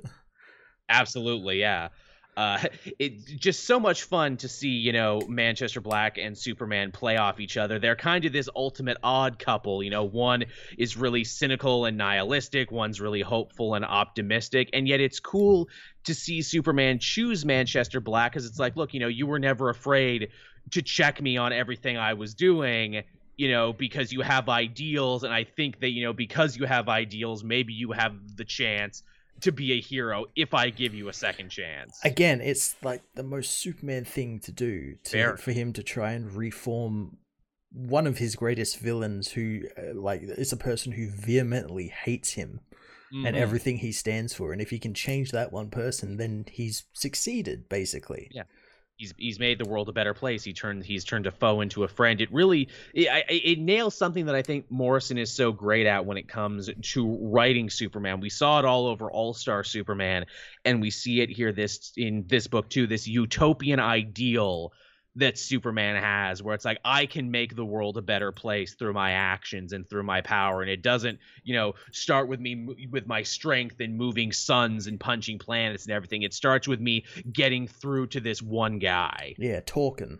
Absolutely, yeah. uh, [laughs] it's just so much fun to see, you know, Manchester Black and Superman play off each other. They're kind of this ultimate odd couple. You know, one is really cynical and nihilistic, one's really hopeful and optimistic, and yet it's cool to see Superman choose Manchester Black because it's like, look, you know, you were never afraid to check me on everything I was doing you know, because you have ideals. And I think that, you know, because you have ideals, maybe you have the chance to be a hero if I give you a second chance. Again, it's like the most Superman thing to do to, for him to try and reform one of his greatest villains who uh, like is a person who vehemently hates him mm-hmm. and everything he stands for and if he can change that one person then he's succeeded basically. Yeah he's he's made the world a better place. He turned he's turned a foe into a friend. It really it, it, nails something that I think Morrison is so great at when it comes to writing Superman. We saw it all over All Star Superman, and we see it here this in this book too. This utopian ideal that Superman has, where it's like I can make the world a better place through my actions and through my power, and it doesn't, you know, start with me with my strength and moving suns and punching planets and everything. It starts with me getting through to this one guy. Yeah, talking.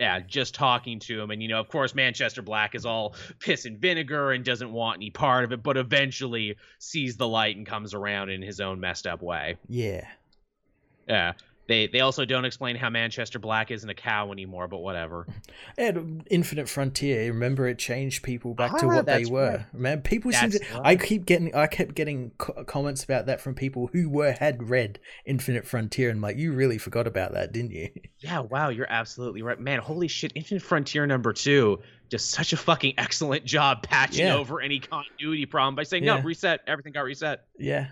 Yeah, just talking to him, and you know, of course, Manchester Black is all piss and vinegar and doesn't want any part of it, but eventually sees the light and comes around in his own messed up way. Yeah. Yeah. They they also don't explain how Manchester Black isn't a cow anymore, but whatever. And Infinite Frontier, remember it changed people back ah, to what they were. Right. Man, people seem to. Right. I keep getting, I kept getting co- comments about that from people who were had read Infinite Frontier, and like, you really forgot about that, didn't you? [laughs] Yeah, wow, you're absolutely right, man. Holy shit, Infinite Frontier number two does such a fucking excellent job patching yeah. over any continuity problem by saying yeah. no, reset, everything got reset. Yeah,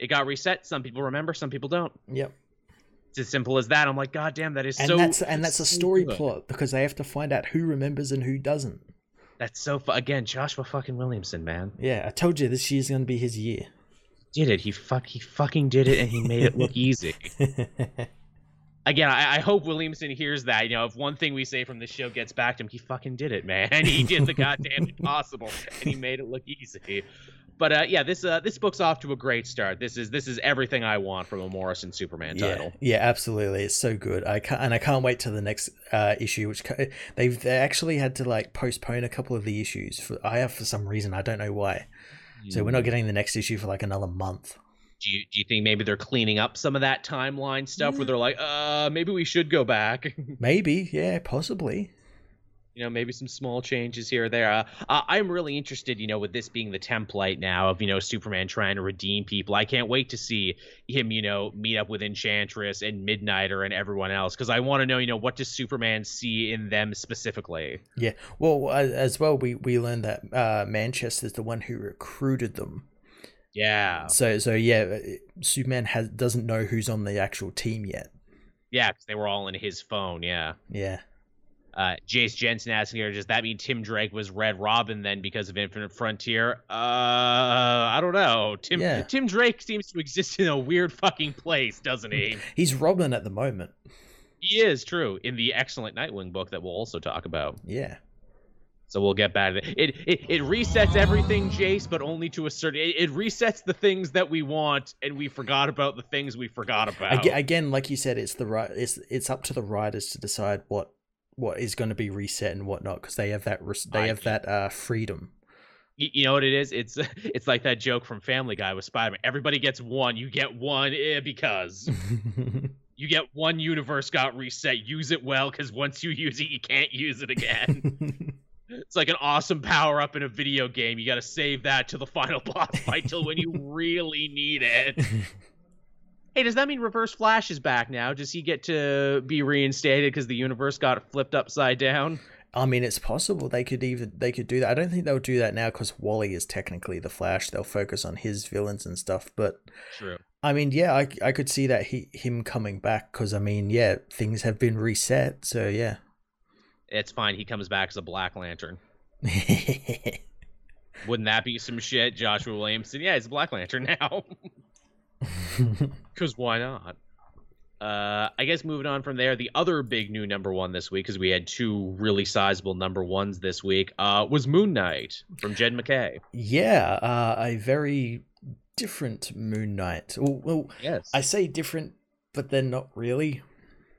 it got reset. Some people remember, some people don't. Yep. It's as simple as that. I'm like, God damn, that is and so. That's, and that's a story good. plot because they have to find out who remembers and who doesn't. That's so fu- again, Joshua fucking Williamson, man. Yeah, I told you this year's gonna be his year. Did it? He fuck. He fucking did it, and he made it look easy. [laughs] again, I, I, hope Williamson hears that. You know, if one thing we say from this show gets back to him, he fucking did it, man. [laughs] He did the goddamn [laughs] impossible, and he made it look easy. But uh, yeah, this uh, this book's off to a great start. This is this is everything I want from a Morrison Superman title. Yeah, absolutely. It's so good. I can't, and I can't wait to the next uh, issue, which they've they actually had to like postpone a couple of the issues. For I have for some reason I don't know why. Mm. So we're not hmm. getting the next issue for like another month. Do you, do you think maybe they're cleaning up some of that timeline stuff yeah. where they're like, uh, maybe we should go back? [laughs] maybe, yeah, possibly you know maybe some small changes here or there. Uh, i'm really interested you know with this being the template now of you know superman trying to redeem people. I can't wait to see him you know meet up with enchantress and midnighter and everyone else because i want to know you know what does superman see in them specifically? Yeah. Well as well we we learned that uh manchester's the one who recruited them. Yeah. So so yeah uh, superman has doesn't know who's on the actual team yet. Yeah because they were all in his phone yeah. Yeah uh, Jace Jensen asking here, does that mean Tim Drake was Red Robin then because of Infinite Frontier? Uh, I don't know. Tim yeah. Tim Drake seems to exist in a weird fucking place, doesn't he? [laughs] He's Robin at the moment. He is true in the excellent Nightwing book that we'll also talk about. Yeah. So we'll get back to it. It it, it resets everything, Jace, but only to a certain. It, it, resets the things that we want, and we forgot about the things we forgot about. Again, like you said, it's the right. It's it's up to the writers to decide what what is going to be reset and whatnot because they have that they have that uh, freedom. You know what it is? It's [laughs] it's like that joke from Family Guy with Spider Man. Everybody gets one. You get one eh, because [laughs] you get one universe got reset. Use it well because once you use it, you can't use it again. [laughs] it's like an awesome power up in a video game. You got to save that to the final boss fight till when you really need it. Hey, does that mean Reverse Flash is back now? Does he get to be reinstated because the universe got flipped upside down? I mean, it's possible they could even they could do that. I don't think they'll do that now because Wally is technically the Flash. They'll focus on his villains and stuff. But true. I mean, yeah, I, I could see that he him coming back because I mean, yeah, things have been reset. So yeah, it's fine. He comes back as a Black Lantern. [laughs] Wouldn't that be some shit, Joshua Williamson? Yeah, he's a Black Lantern [laughs] now. Because why not? Uh, I guess moving on from there, the other big new number one this week, because we had two really sizable number ones this week, uh, was Moon Knight from Jed MacKay. Yeah, uh, a very different Moon Knight. Well, well, yes, I say different but then not really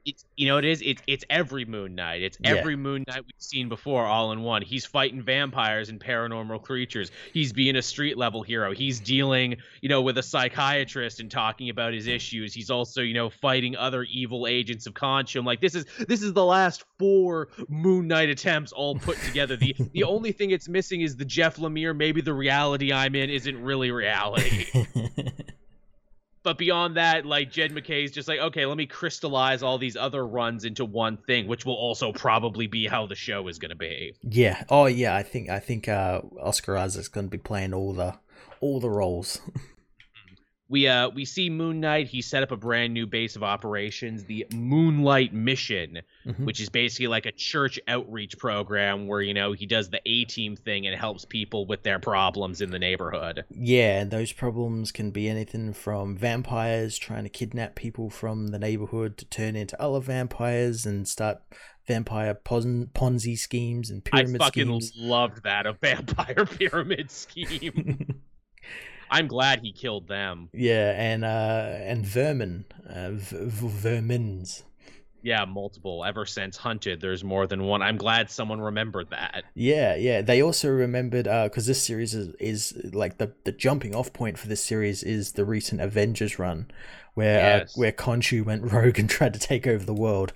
it's you know it is it's it's every Moon Knight. It's Yeah. every Moon Knight we've seen before, all in one. He's fighting vampires and paranormal creatures. He's being a street level hero. He's dealing, you know, with a psychiatrist and talking about his issues. He's also, you know, fighting other evil agents of Khonshu. Like this is this is the last four Moon Knight attempts all put [laughs] together. The the only thing it's missing is the Jeff Lemire. Maybe the reality I'm in isn't really reality. [laughs] but beyond that, like Jed MacKay's just like, okay, let me crystallize all these other runs into one thing, which will also probably be how the show is going to be. yeah oh yeah i think i think uh oscar isaac's going to be playing all the all the roles [laughs] We uh we see Moon Knight. He set up a brand new base of operations, the Moonlight Mission, Mhm. which is basically like a church outreach program where you know he does the A team thing and helps people with their problems in the neighborhood. Yeah, and those problems can be anything from vampires trying to kidnap people from the neighborhood to turn into other vampires and start vampire pon- Ponzi schemes and pyramid schemes. I fucking schemes. loved that a vampire [laughs] pyramid scheme. [laughs] I'm glad he killed them. yeah, and uh, and vermin, uh, v- v- vermins. Yeah, multiple. Ever since Hunted, there's more than one. I'm glad someone remembered that. Yeah, yeah. They also remembered because this series is, is like the the jumping off point for this series is the recent Avengers run, where Yes. uh, where Khonshu went [laughs] rogue and tried to take over the world.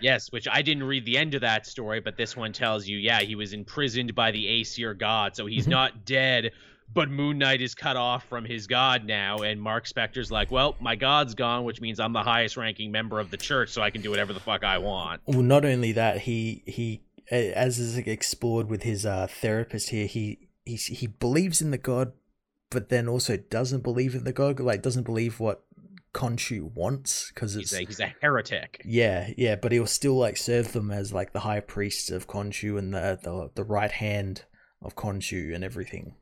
Yes, which I didn't read the end of that story, but this one tells you, yeah, he was imprisoned by the Aesir god, so he's [laughs] not dead, but Moon Knight is cut off from his god now, and Mark Spector's like, well, my god's gone, which means I'm the highest ranking member of the church, so I can do whatever the fuck I want. Well, not only that, he he as is explored with his uh, therapist here, he he he believes in the god, but then also doesn't believe in the god. Like doesn't believe what Khonshu wants because it's He's a, he's a heretic. yeah yeah, but he'll still like serve them as like the high priest of Khonshu and the the, the right hand of Khonshu and everything.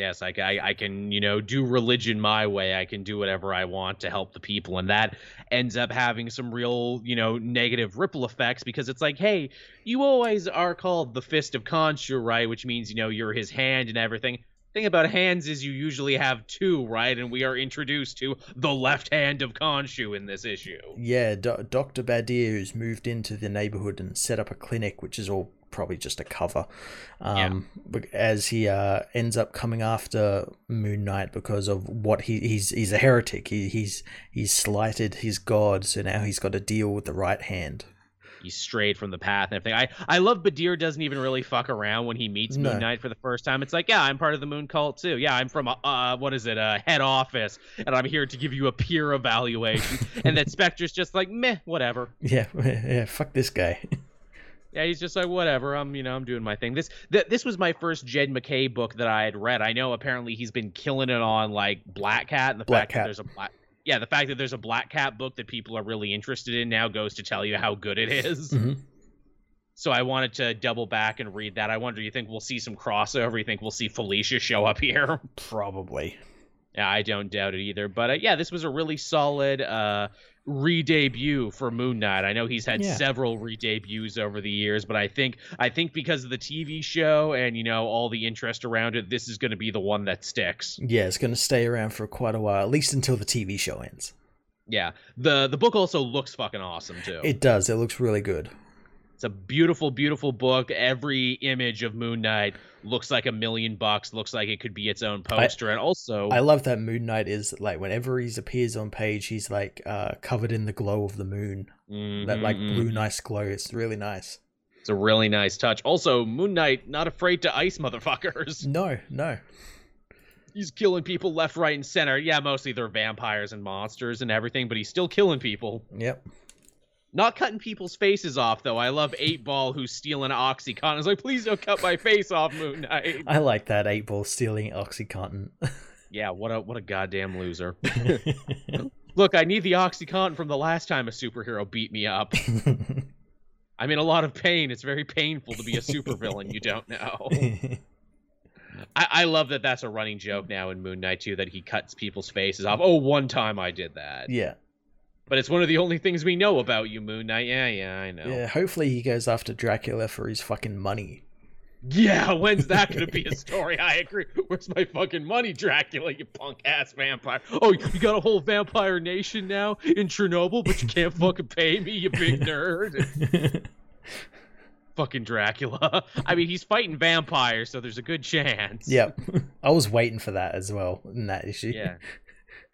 Yes, I, I, I can, you know, do religion my way. I can do whatever I want to help the people. And that ends up having some real, you know, negative ripple effects because it's like, hey, you always are called the Fist of Khonshu, right? Which means, you know, you're his hand and everything. Thing about hands is you usually have two, right? And we are introduced to the left hand of Khonshu in this issue. Yeah, Do- Dr. Badr, who's moved into the neighborhood and set up a clinic, which is all probably just a cover, um, but as he uh, ends up coming after Moon Knight because of what he he's he's a heretic. He, he's he's slighted his god, so now he's got to deal with the right hand. He's strayed from the path and everything. I, I love Badr doesn't even really fuck around when he meets No. Moon Knight for the first time. It's like, yeah, I'm part of the Moon Cult too. Yeah, I'm from a, uh, what is it, a head office, and I'm here to give you a peer evaluation. [laughs] and that Spector's just like, meh, whatever. Yeah, [laughs] yeah. Fuck this guy. [laughs] Yeah, he's just like, whatever. I'm, you know, I'm doing my thing. This, th- this was my first Jed MacKay book that I had read. I know apparently he's been killing it on like Black Cat, and the Black fact Cat. that there's a black. Yeah, the fact that there's a Black Cat book that people are really interested in now goes to tell you how good it is. Mhm. So I wanted to double back and read that. I wonder, you think we'll see some crossover? You think we'll see Felicia show up here? Probably. yeah, I don't doubt it either. But uh, yeah, this was a really solid uh, re-debut for Moon Knight. I know he's had Yeah. several re-debuts over the years, but I think I think because of the TV show and you know all the interest around it, this is going to be the one that sticks. Yeah, it's going to stay around for quite a while, at least until the TV show ends. Yeah, the the book also looks fucking awesome too. It does. It looks really good. It's a beautiful, beautiful book. Every image of Moon Knight looks like a million bucks. Looks like it could be its own poster. and also, I love that Moon Knight is like whenever he appears on page, he's like uh, covered in the glow of the moon. That like Mhm, blue nice glow. It's really nice. It's a really nice touch. Also, Moon Knight not afraid to ice motherfuckers. [laughs] No, no. He's killing people left, right, and center. Yeah, mostly they're vampires and monsters and everything, but he's still killing people. Yep. Not cutting people's faces off though. I love Eight Ball who's stealing OxyContin. It's like, please don't cut my face off, Moon Knight. I like that eight ball stealing OxyContin. [laughs] Yeah, what a what a goddamn loser. [laughs] Look, I need the OxyContin from the last time a superhero beat me up. [laughs] I'm in a lot of pain. It's very painful to be a supervillain you don't know. I, I love that that's a running joke now in Moon Knight too that he cuts people's faces off. Oh, one time I did that. yeah. But it's one of the only things we know about you, Moon Knight. Yeah, yeah, I know. Yeah. Hopefully he goes after Dracula for his fucking money. Yeah, when's that gonna be a [laughs] story? I agree. Where's my fucking money, Dracula? You punk ass vampire. Oh, you got a whole vampire nation now in Chernobyl, but you can't [laughs] fucking pay me, you big [laughs] nerd. fucking Dracula. I mean, he's fighting vampires, so there's a good chance. Yep, I was waiting for that as well in that issue. Yeah,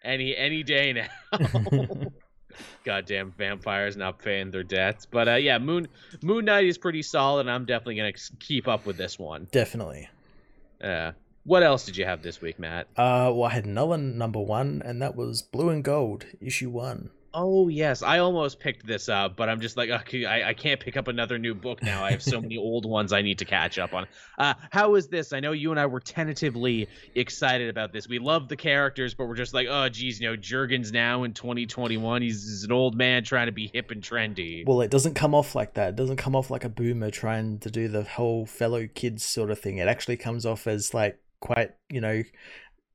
any any day now. Goddamn vampires not paying their debts. But uh, yeah, Moon Moon Knight is pretty solid. and I'm definitely gonna keep up with this one. Definitely. Yeah. Uh, what else did you have this week, Matt? Uh, well, I had another number one, and that was Blue and Gold, issue one. Oh yes, I almost picked this up, but I'm just like, okay, I, I can't pick up another new book now. I have so many old ones I need to catch up on. Uh, how is this? I know you and I were tentatively excited about this. We love the characters, but we're just like, oh geez, you know, Jurgens now in 2021, he's, he's an old man trying to be hip and trendy. Well, it doesn't come off like that. It doesn't come off like a boomer trying to do the whole fellow kids sort of thing. It actually comes off as like quite, you know,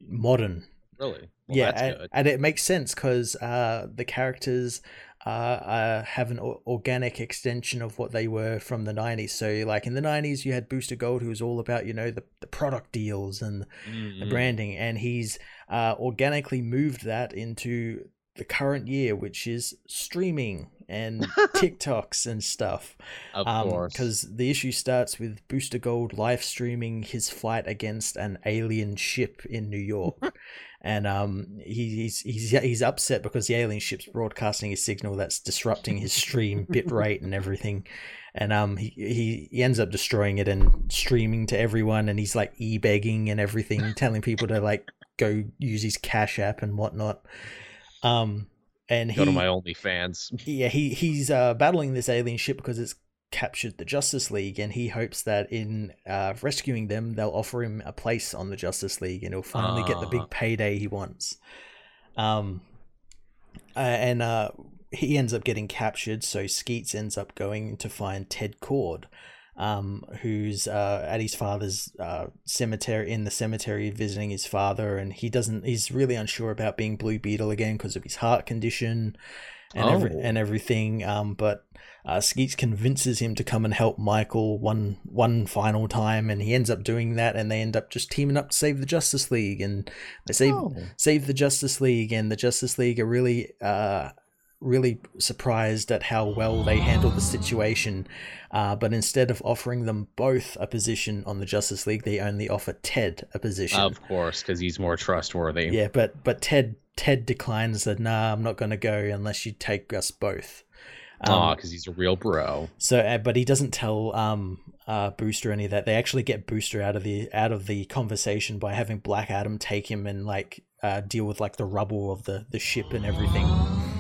modern. Really? Well, yeah, and, and, it makes sense because uh, the characters uh, uh, have an organic extension of what they were from the 90s. So, like in the 90s, you had Booster Gold, who was all about, you know, the, the product deals and mm-hmm. the branding. And he's uh, organically moved that into the current year, which is streaming and [laughs] TikToks and stuff. Of um, course. Because the issue starts with Booster Gold live streaming his fight against an alien ship in New York. [laughs] and um, he, he's he's he's upset because the alien ship's broadcasting a signal that's disrupting his stream bit rate and everything. And um, he, he he ends up destroying it and streaming to everyone, and he's like e-begging and everything, telling people to like go use his Cash App and whatnot. Um, and he, go to my OnlyFans. Yeah, he he's uh, battling this alien ship because it's captured the Justice League, and he hopes that in uh, rescuing them, they'll offer him a place on the Justice League, and he'll finally uh. get the big ah. payday he wants. Um, uh, and uh, he ends up getting captured, so Skeets ends up going to find Ted Kord, um, who's uh, at his father's uh, cemetery in the cemetery visiting his father, and he doesn't. He's really unsure about being Blue Beetle again because of his heart condition and oh. every, and everything. Um, but uh, Skeets convinces him to come and help Michael one one final time, and he ends up doing that, and they end up just teaming up to save the Justice League, and they save oh. save the Justice League, and the Justice League are really uh, really surprised at how well they handled the situation. Uh, but instead of offering them both a position on the Justice League, they only offer Ted a position. Of course, because he's more trustworthy. Yeah, but but Ted Ted declines that. Nah, I'm not going to go unless you take us both. Um, because he's a real bro. So, uh, but he doesn't tell um uh Booster any of that. They actually get Booster out of the out of the conversation by having Black Adam take him and like uh, deal with like the rubble of the the ship and everything.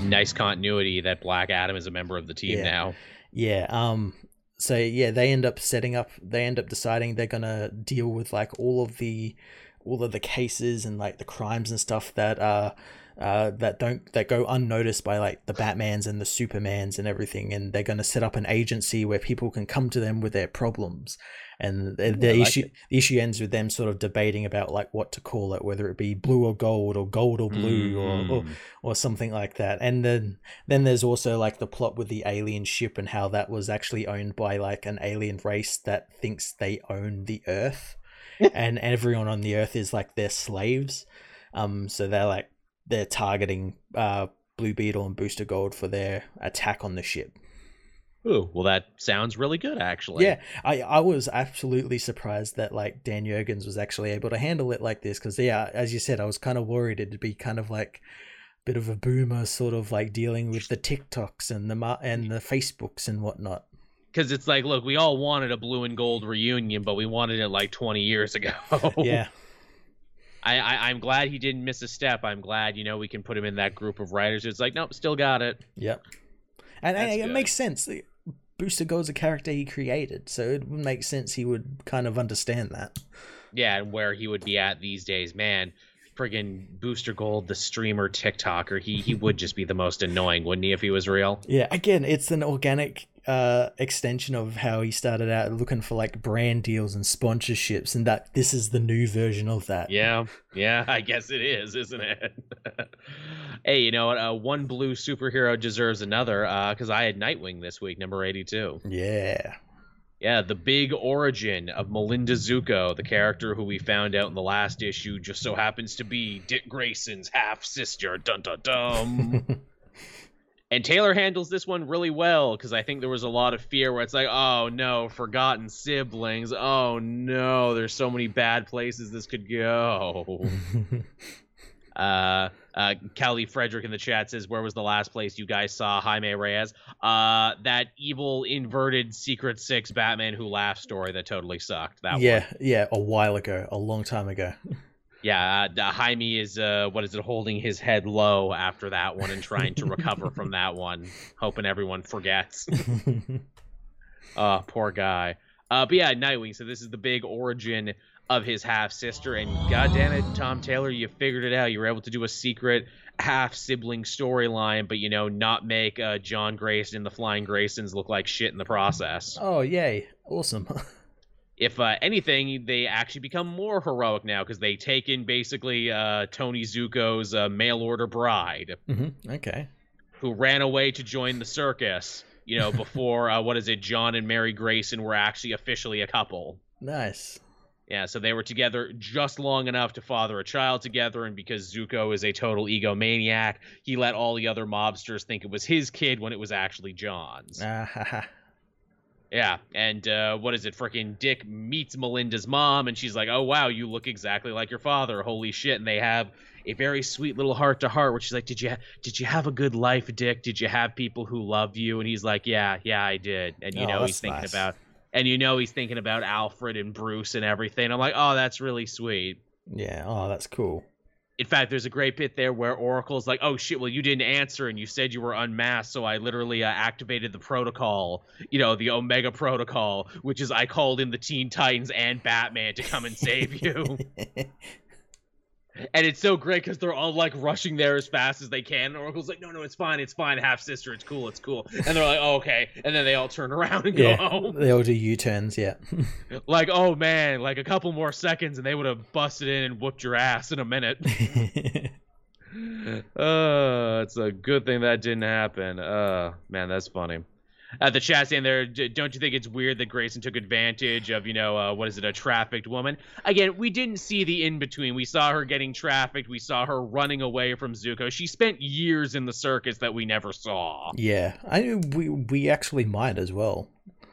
Nice continuity that Black Adam is a member of the team yeah. now. Yeah. Um. So yeah, they end up setting up. They end up deciding they're gonna deal with like all of the all of the cases and like the crimes and stuff that uh uh, that don't that go unnoticed by like the Batmans and the Supermans and everything, and they're going to set up an agency where people can come to them with their problems, and the, the like issue it. the issue ends with them sort of debating about like what to call it, whether it be blue or gold or gold or blue mm. or, or mm. or something like that. And then then there's also like the plot with the alien ship and how that was actually owned by like an alien race that thinks they own the Earth, [laughs] and everyone on the Earth is like their slaves. Um, so they're like they're targeting uh, Blue Beetle and Booster Gold for their attack on the ship. Ooh, well, that sounds really good, actually. Yeah, I, I was absolutely surprised that like Dan Jurgens was actually able to handle it like this because yeah, as you said, I was kind of worried it'd be kind of like a bit of a boomer, sort of like dealing with the TikToks and the and the Facebooks and whatnot. Because it's like, look, we all wanted a blue and gold reunion, but we wanted it like twenty years ago. [laughs] yeah, I, I am glad he didn't miss a step. I'm glad you know we can put him in that group of writers. It's like nope, still got it. Yep, and, and it makes sense. Booster Gold's a character he created, so it would make sense he would kind of understand that. Yeah, and where he would be at these days, man. Friggin' Booster Gold, the streamer TikToker, he he would just be the most annoying, wouldn't he, if he was real? Yeah, again, it's an organic uh, extension of how he started out looking for like brand deals and sponsorships, and that this is the new version of that. Yeah, yeah, [laughs] I guess it is, isn't it? [laughs] hey, you know what? Uh, one blue superhero deserves another. Uh, because uh, I had Nightwing this week, number eighty-two. Yeah. Yeah, the big origin of Melinda Zucco, the character who we found out in the last issue, just so happens to be Dick Grayson's half sister. Dun dun dum. [laughs] and Taylor handles this one really well because I think there was a lot of fear where it's like, oh no, forgotten siblings. Oh no, there's so many bad places this could go. [laughs] Uh, uh, Kelly Frederick in the chat says, "Where was the last place you guys saw Jaime Reyes?" Uh, that evil inverted Secret Six Batman Who Laughs story that totally sucked. That yeah, one. yeah, a while ago, a long time ago. [laughs] Yeah, uh, Jaime is uh, what is it, holding his head low after that one and trying to recover from [laughs] that one, hoping everyone forgets. [laughs] oh, poor guy. Uh, but yeah, Nightwing. So this is the big origin of his half sister. And goddamn it, Tom Taylor, you figured it out. You were able to do a secret half sibling storyline, but you know, not make uh, John Grayson and the Flying Graysons look like shit in the process. Oh, yay! Awesome. [laughs] if uh, anything, they actually become more heroic now because they take in basically uh, Tony Zucco's uh, mail order bride, mm-hmm. okay, who ran away to join the circus. You know, before uh, what is it? John and Mary Grayson were actually officially a couple. Nice. Yeah, so they were together just long enough to father a child together, and because Zucco is a total egomaniac, he let all the other mobsters think it was his kid when it was actually John's. Yeah, and uh, what is it? Freaking Dick meets Melinda's mom, and she's like, "Oh wow, you look exactly like your father. Holy shit!" And they have a very sweet little heart to heart, where she's like, "Did you did you have a good life, Dick? Did you have people who loved you?" And he's like, "Yeah, yeah, I did." And you oh, know, he's thinking nice. about and you know he's thinking about Alfred and Bruce and everything. I'm like, oh, that's really sweet. Yeah. Oh, that's cool. In fact, there's a great bit there where Oracle's like, "Oh shit, well you didn't answer and you said you were unmasked, so I literally uh, activated the protocol, you know, the Omega protocol, which is I called in the Teen Titans and Batman to come and save you." [laughs] and it's so great because they're all like rushing there as fast as they can. And Oracle's like, "No, no, it's fine, it's fine, half sister, it's cool, it's cool." And they're like, oh, "Okay," and then they all turn around and yeah, go home. They all do U turns, yeah. [laughs] like, oh man, like a couple more seconds, and they would have busted in and whooped your ass in a minute. [laughs] [laughs] uh, it's a good thing that didn't happen. Uh, man, that's funny uh, the chat saying there, don't you think it's weird that Grayson took advantage of, you know, uh, what is it, a trafficked woman? Again, we didn't see the in between. We saw her getting trafficked. We saw her running away from Zucco. She spent years in the circus that we never saw. Yeah, I we we actually might as well.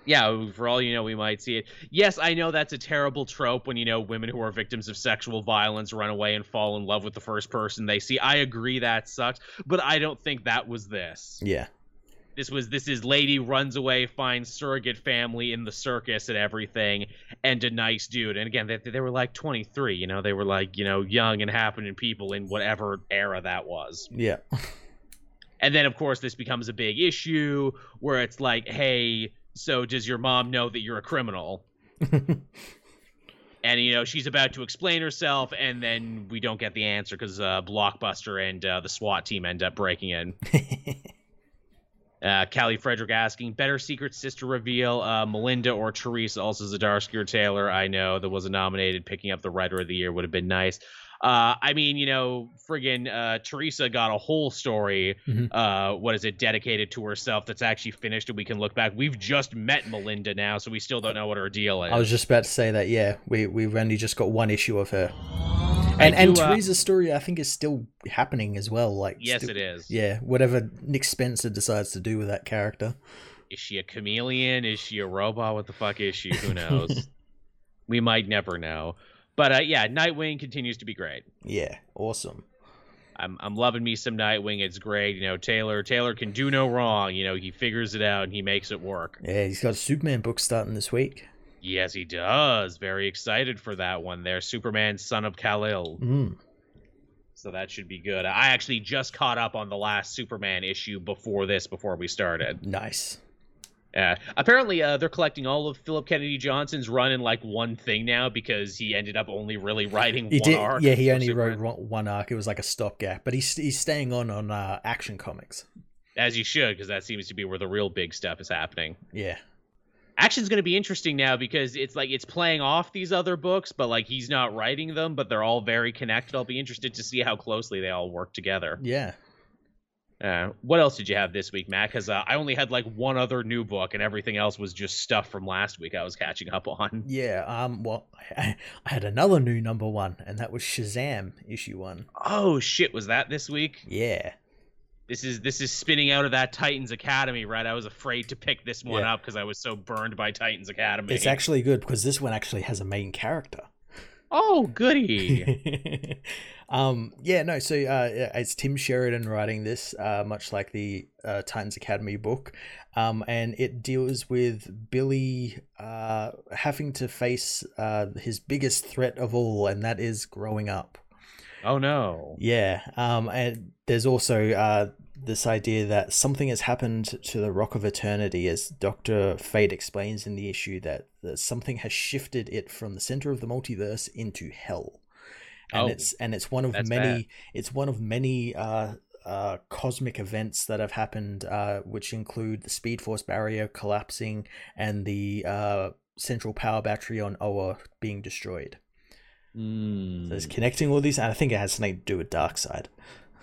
Yeah, for all you know, we might see it. Yes, I know that's a terrible trope when you know women who are victims of sexual violence run away and fall in love with the first person they see. I agree that sucks, but I don't think that was this. Yeah. This was this is lady runs away, finds surrogate family in the circus and everything, and a nice dude. And again, they, they were like 23, you know, they were like you know young and happening people in whatever era that was. Yeah. [laughs] And then of course this becomes a big issue where it's like, hey, so does your mom know that you're a criminal? [laughs] and you know she's about to explain herself and then we don't get the answer because uh, blockbuster and uh, the swat team end up breaking in [laughs] uh, Callie Frederick asking, better Secret Sister reveal, uh, Melinda or Teresa, also Zdarsky or Taylor. I know that wasn't nominated. Picking up the Writer of the Year would have been nice. Uh, I mean, you know, friggin' uh, Teresa got a whole story. Mm-hmm. Uh, what is it dedicated to herself? That's actually finished, and we can look back. We've just met Melinda now, so we still don't know what her deal is. I was just about to say that. Yeah, we we've only just got one issue of her. And do, and uh, Teresa's story, I think, is still happening as well. Like, yes, still, it is. Yeah, whatever Nick Spencer decides to do with that character. Is she a chameleon? Is she a robot? What the fuck is she? Who knows? [laughs] we might never know. But uh, yeah, Nightwing continues to be great. Yeah, awesome. I'm I'm loving me some Nightwing. It's great. You know, Taylor Taylor can do no wrong. You know, he figures it out and he makes it work. Yeah, he's got Superman book starting this week. Yes, he does. Very excited for that one there. Superman, son of Kal-El. Mm. So that should be good. I actually just caught up on the last Superman issue before this, before we started. Nice. Yeah. Apparently, uh, they're collecting all of Philip Kennedy Johnson's run in like one thing now because he ended up only really writing he one did, arc. Yeah, he only Superman. wrote one arc. It was like a stopgap, but he's he's staying on on uh, Action Comics. As you should, because that seems to be where the real big stuff is happening. Yeah action's going to be interesting now because it's like it's playing off these other books but like he's not writing them but they're all very connected i'll be interested to see how closely they all work together yeah Uh, what else did you have this week, Matt? Because uh, I only had like one other new book, and everything else was just stuff from last week. I was catching up on. [laughs] Yeah. Um. Well, I, [laughs] I had another new number one, and that was Shazam issue one. Oh shit! Was that this week? Yeah. This is this is spinning out of that Titans Academy, right? I was afraid to pick this one yeah. up because I was so burned by Titans Academy. It's actually good because this one actually has a main character. Oh, goody. [laughs] um, yeah, no. So uh, it's Tim Sheridan writing this, uh, much like the uh, Titans Academy book, um, and it deals with Billy uh, having to face uh, his biggest threat of all, and that is growing up. Oh no. Yeah. Um, and there's also uh, this idea that something has happened to the Rock of Eternity, as Doctor Fate explains in the issue that, that something has shifted it from the center of the multiverse into hell, and oh, it's and it's one of many. Bad. It's one of many. Uh, uh, cosmic events that have happened, uh, which include the Speed Force barrier collapsing and the uh, central power battery on Oa being destroyed. Mm. So it's connecting all these, and I think it has something to do with Darkseid.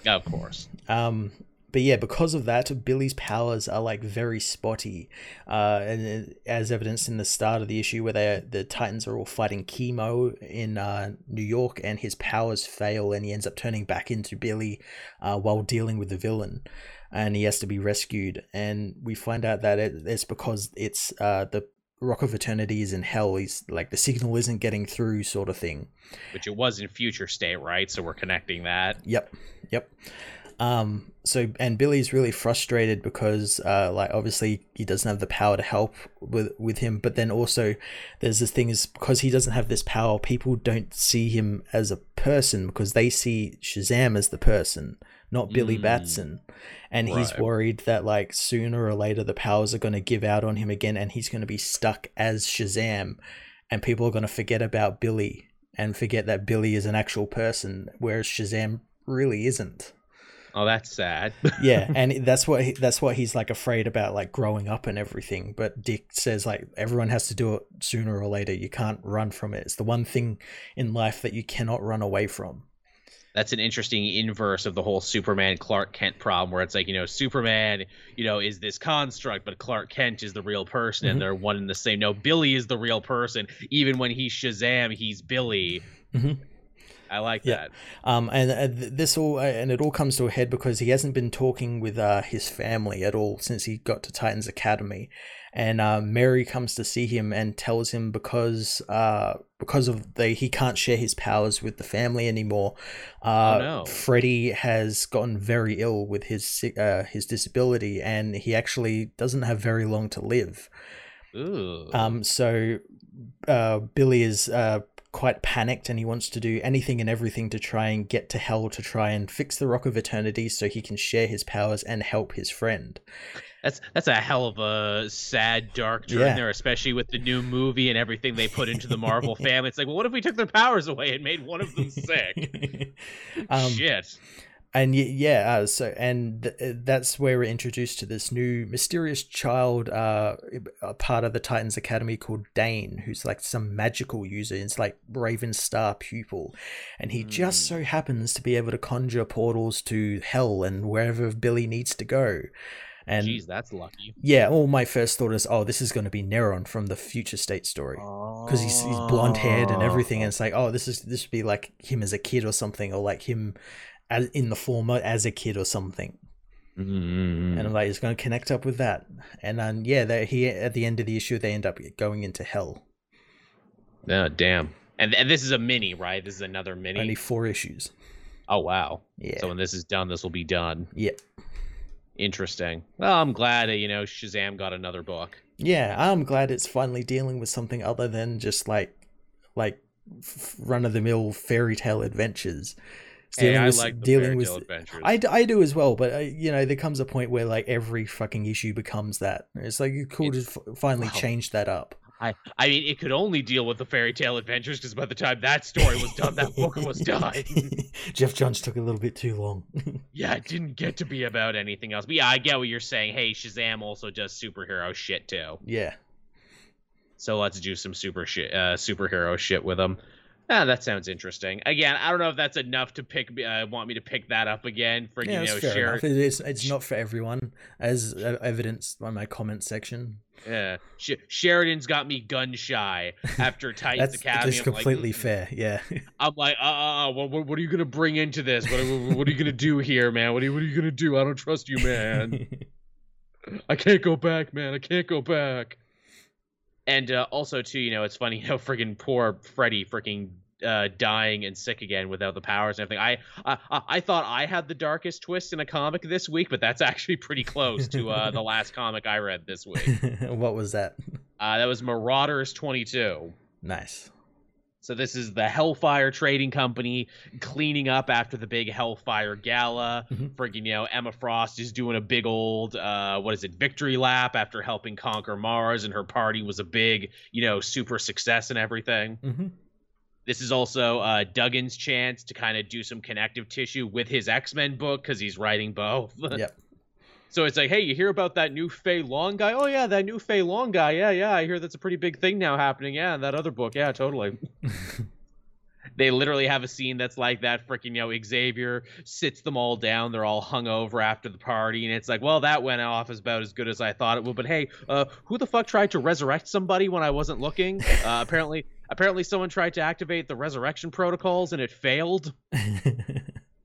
Of course. Um, but yeah, because of that, Billy's powers are like very spotty, uh, and as evidenced in the start of the issue, where they the Titans are all fighting chemo in uh, New York, and his powers fail, and he ends up turning back into Billy uh, while dealing with the villain, and he has to be rescued. And we find out that it, it's because it's uh, the Rock of Eternity is in hell. He's like the signal isn't getting through, sort of thing. Which it was in future state, right? So we're connecting that. Yep, yep. Um, so and Billy's really frustrated because uh, like obviously he doesn't have the power to help with with him, but then also there's this thing is because he doesn't have this power, people don't see him as a person because they see Shazam as the person, not Billy mm. Batson. And right. he's worried that like sooner or later the powers are going to give out on him again and he's going to be stuck as Shazam and people are going to forget about Billy and forget that Billy is an actual person whereas Shazam really isn't. Oh, that's sad. [laughs] yeah, and that's what he, that's what he's like afraid about, like growing up and everything. But Dick says like everyone has to do it sooner or later. You can't run from it. It's the one thing in life that you cannot run away from. That's an interesting inverse of the whole Superman Clark Kent problem, where it's like you know Superman, you know, is this construct, but Clark Kent is the real person, mm-hmm. and they're one and the same. No, Billy is the real person. Even when he's Shazam, he's Billy. Mm-hmm. I like yeah. that. Um, and uh, this all uh, and it all comes to a head because he hasn't been talking with uh, his family at all since he got to Titans Academy, and uh, Mary comes to see him and tells him because uh, because of the he can't share his powers with the family anymore. Uh, oh, no. Freddy has gotten very ill with his uh, his disability, and he actually doesn't have very long to live. Ooh. Um, so uh, Billy is uh, quite panicked and he wants to do anything and everything to try and get to hell to try and fix the Rock of Eternity so he can share his powers and help his friend. That's that's a hell of a sad, dark turn yeah. there, especially with the new movie and everything they put into the Marvel [laughs] family. It's like, well, what if we took their powers away and made one of them sick? [laughs] um, Shit and yeah, uh, so and th- uh, that's where we're introduced to this new mysterious child, uh, part of the Titans Academy called Dane, who's like some magical user. It's like Raven Star pupil, and he mm. just so happens to be able to conjure portals to hell and wherever Billy needs to go. And Jeez, that's lucky. Yeah, all my first thought is, oh, this is going to be Neron from the Future State story because he's, he's blonde haired and everything, and it's like, oh, this is this would be like him as a kid or something, or like him as in the former as a kid or something. Mm-hmm. And I'm like, it's going to connect up with that. And then, yeah, they he at the end of the issue, they end up going into hell. Oh, damn. And, and this is a mini, right? This is another mini. Only four issues. Oh, wow. Yeah. So when this is done, this will be done. Yep. Interesting. Well, I'm glad, you know, Shazam got another book. Yeah, I'm glad it's finally dealing with something other than just like, like run of the mill fairy tale adventures dealing hey, with like dealing with adventures. I, I do as well but uh, you know there comes a point where like every fucking issue becomes that it's like you could have finally wow. change that up I, I mean, it could only deal with the fairy tale adventures because by the time that story was done, that book was [laughs] done. [laughs] Geoff Johns took a little bit too long. [laughs] yeah, it didn't get to be about anything else. But yeah, I get what you're saying. Hey, Shazam also does superhero shit too. Yeah. So let's do some super shit, uh, superhero shit with him. Ah, that sounds interesting. Again, I don't know if that's enough to pick. Uh, want me to pick that up again for yeah, you know share. enough. It is. It's not for everyone, as uh, evidenced by my comment section. Yeah, Sh- Sheridan's got me gun shy after [laughs] Titans That's, Academy. that's I'm completely like, fair. Yeah. [laughs] I'm like, uh, uh, uh what, what, what are you gonna bring into this? What, what, what are you gonna do here, man? What are you, what are you gonna do? I don't trust you, man. [laughs] I can't go back, man. I can't go back. And uh, also, too, you know, it's funny [laughs] how friggin' poor Freddy freaking uh, dying and sick again without the powers and everything. I, I I thought I had the darkest twist in a comic this week, but that's [laughs] actually pretty close to uh, the [laughs] last comic I read this week. what was that? Uh, that was Marauders 22. Nice. So this is the Hellfire Trading Company cleaning up after the big Hellfire Gala. Mhm. Friggin', you know, Emma Frost is doing a big old, uh, what is it, victory lap after helping conquer Mars, and her party was a big, you know, super success and everything. hmm This is also uh, Duggan's chance to kind of do some connective tissue with his X Men book because he's writing both. [laughs] Yep. So it's like, hey, you hear about that new Fei Long guy? Oh yeah, that new Fei Long guy. Yeah, yeah, I hear that's a pretty big thing now happening. Yeah, and that other book. Yeah, totally. [laughs] they literally have a scene that's like that freaking, you know, Xavier sits them all down. They're all hung over after the party, and it's like, well, that went off as about as good as I thought it would. But hey, uh, who the fuck tried to resurrect somebody when I wasn't looking? [laughs] Uh, apparently, apparently someone tried to activate the resurrection protocols and it failed. [laughs]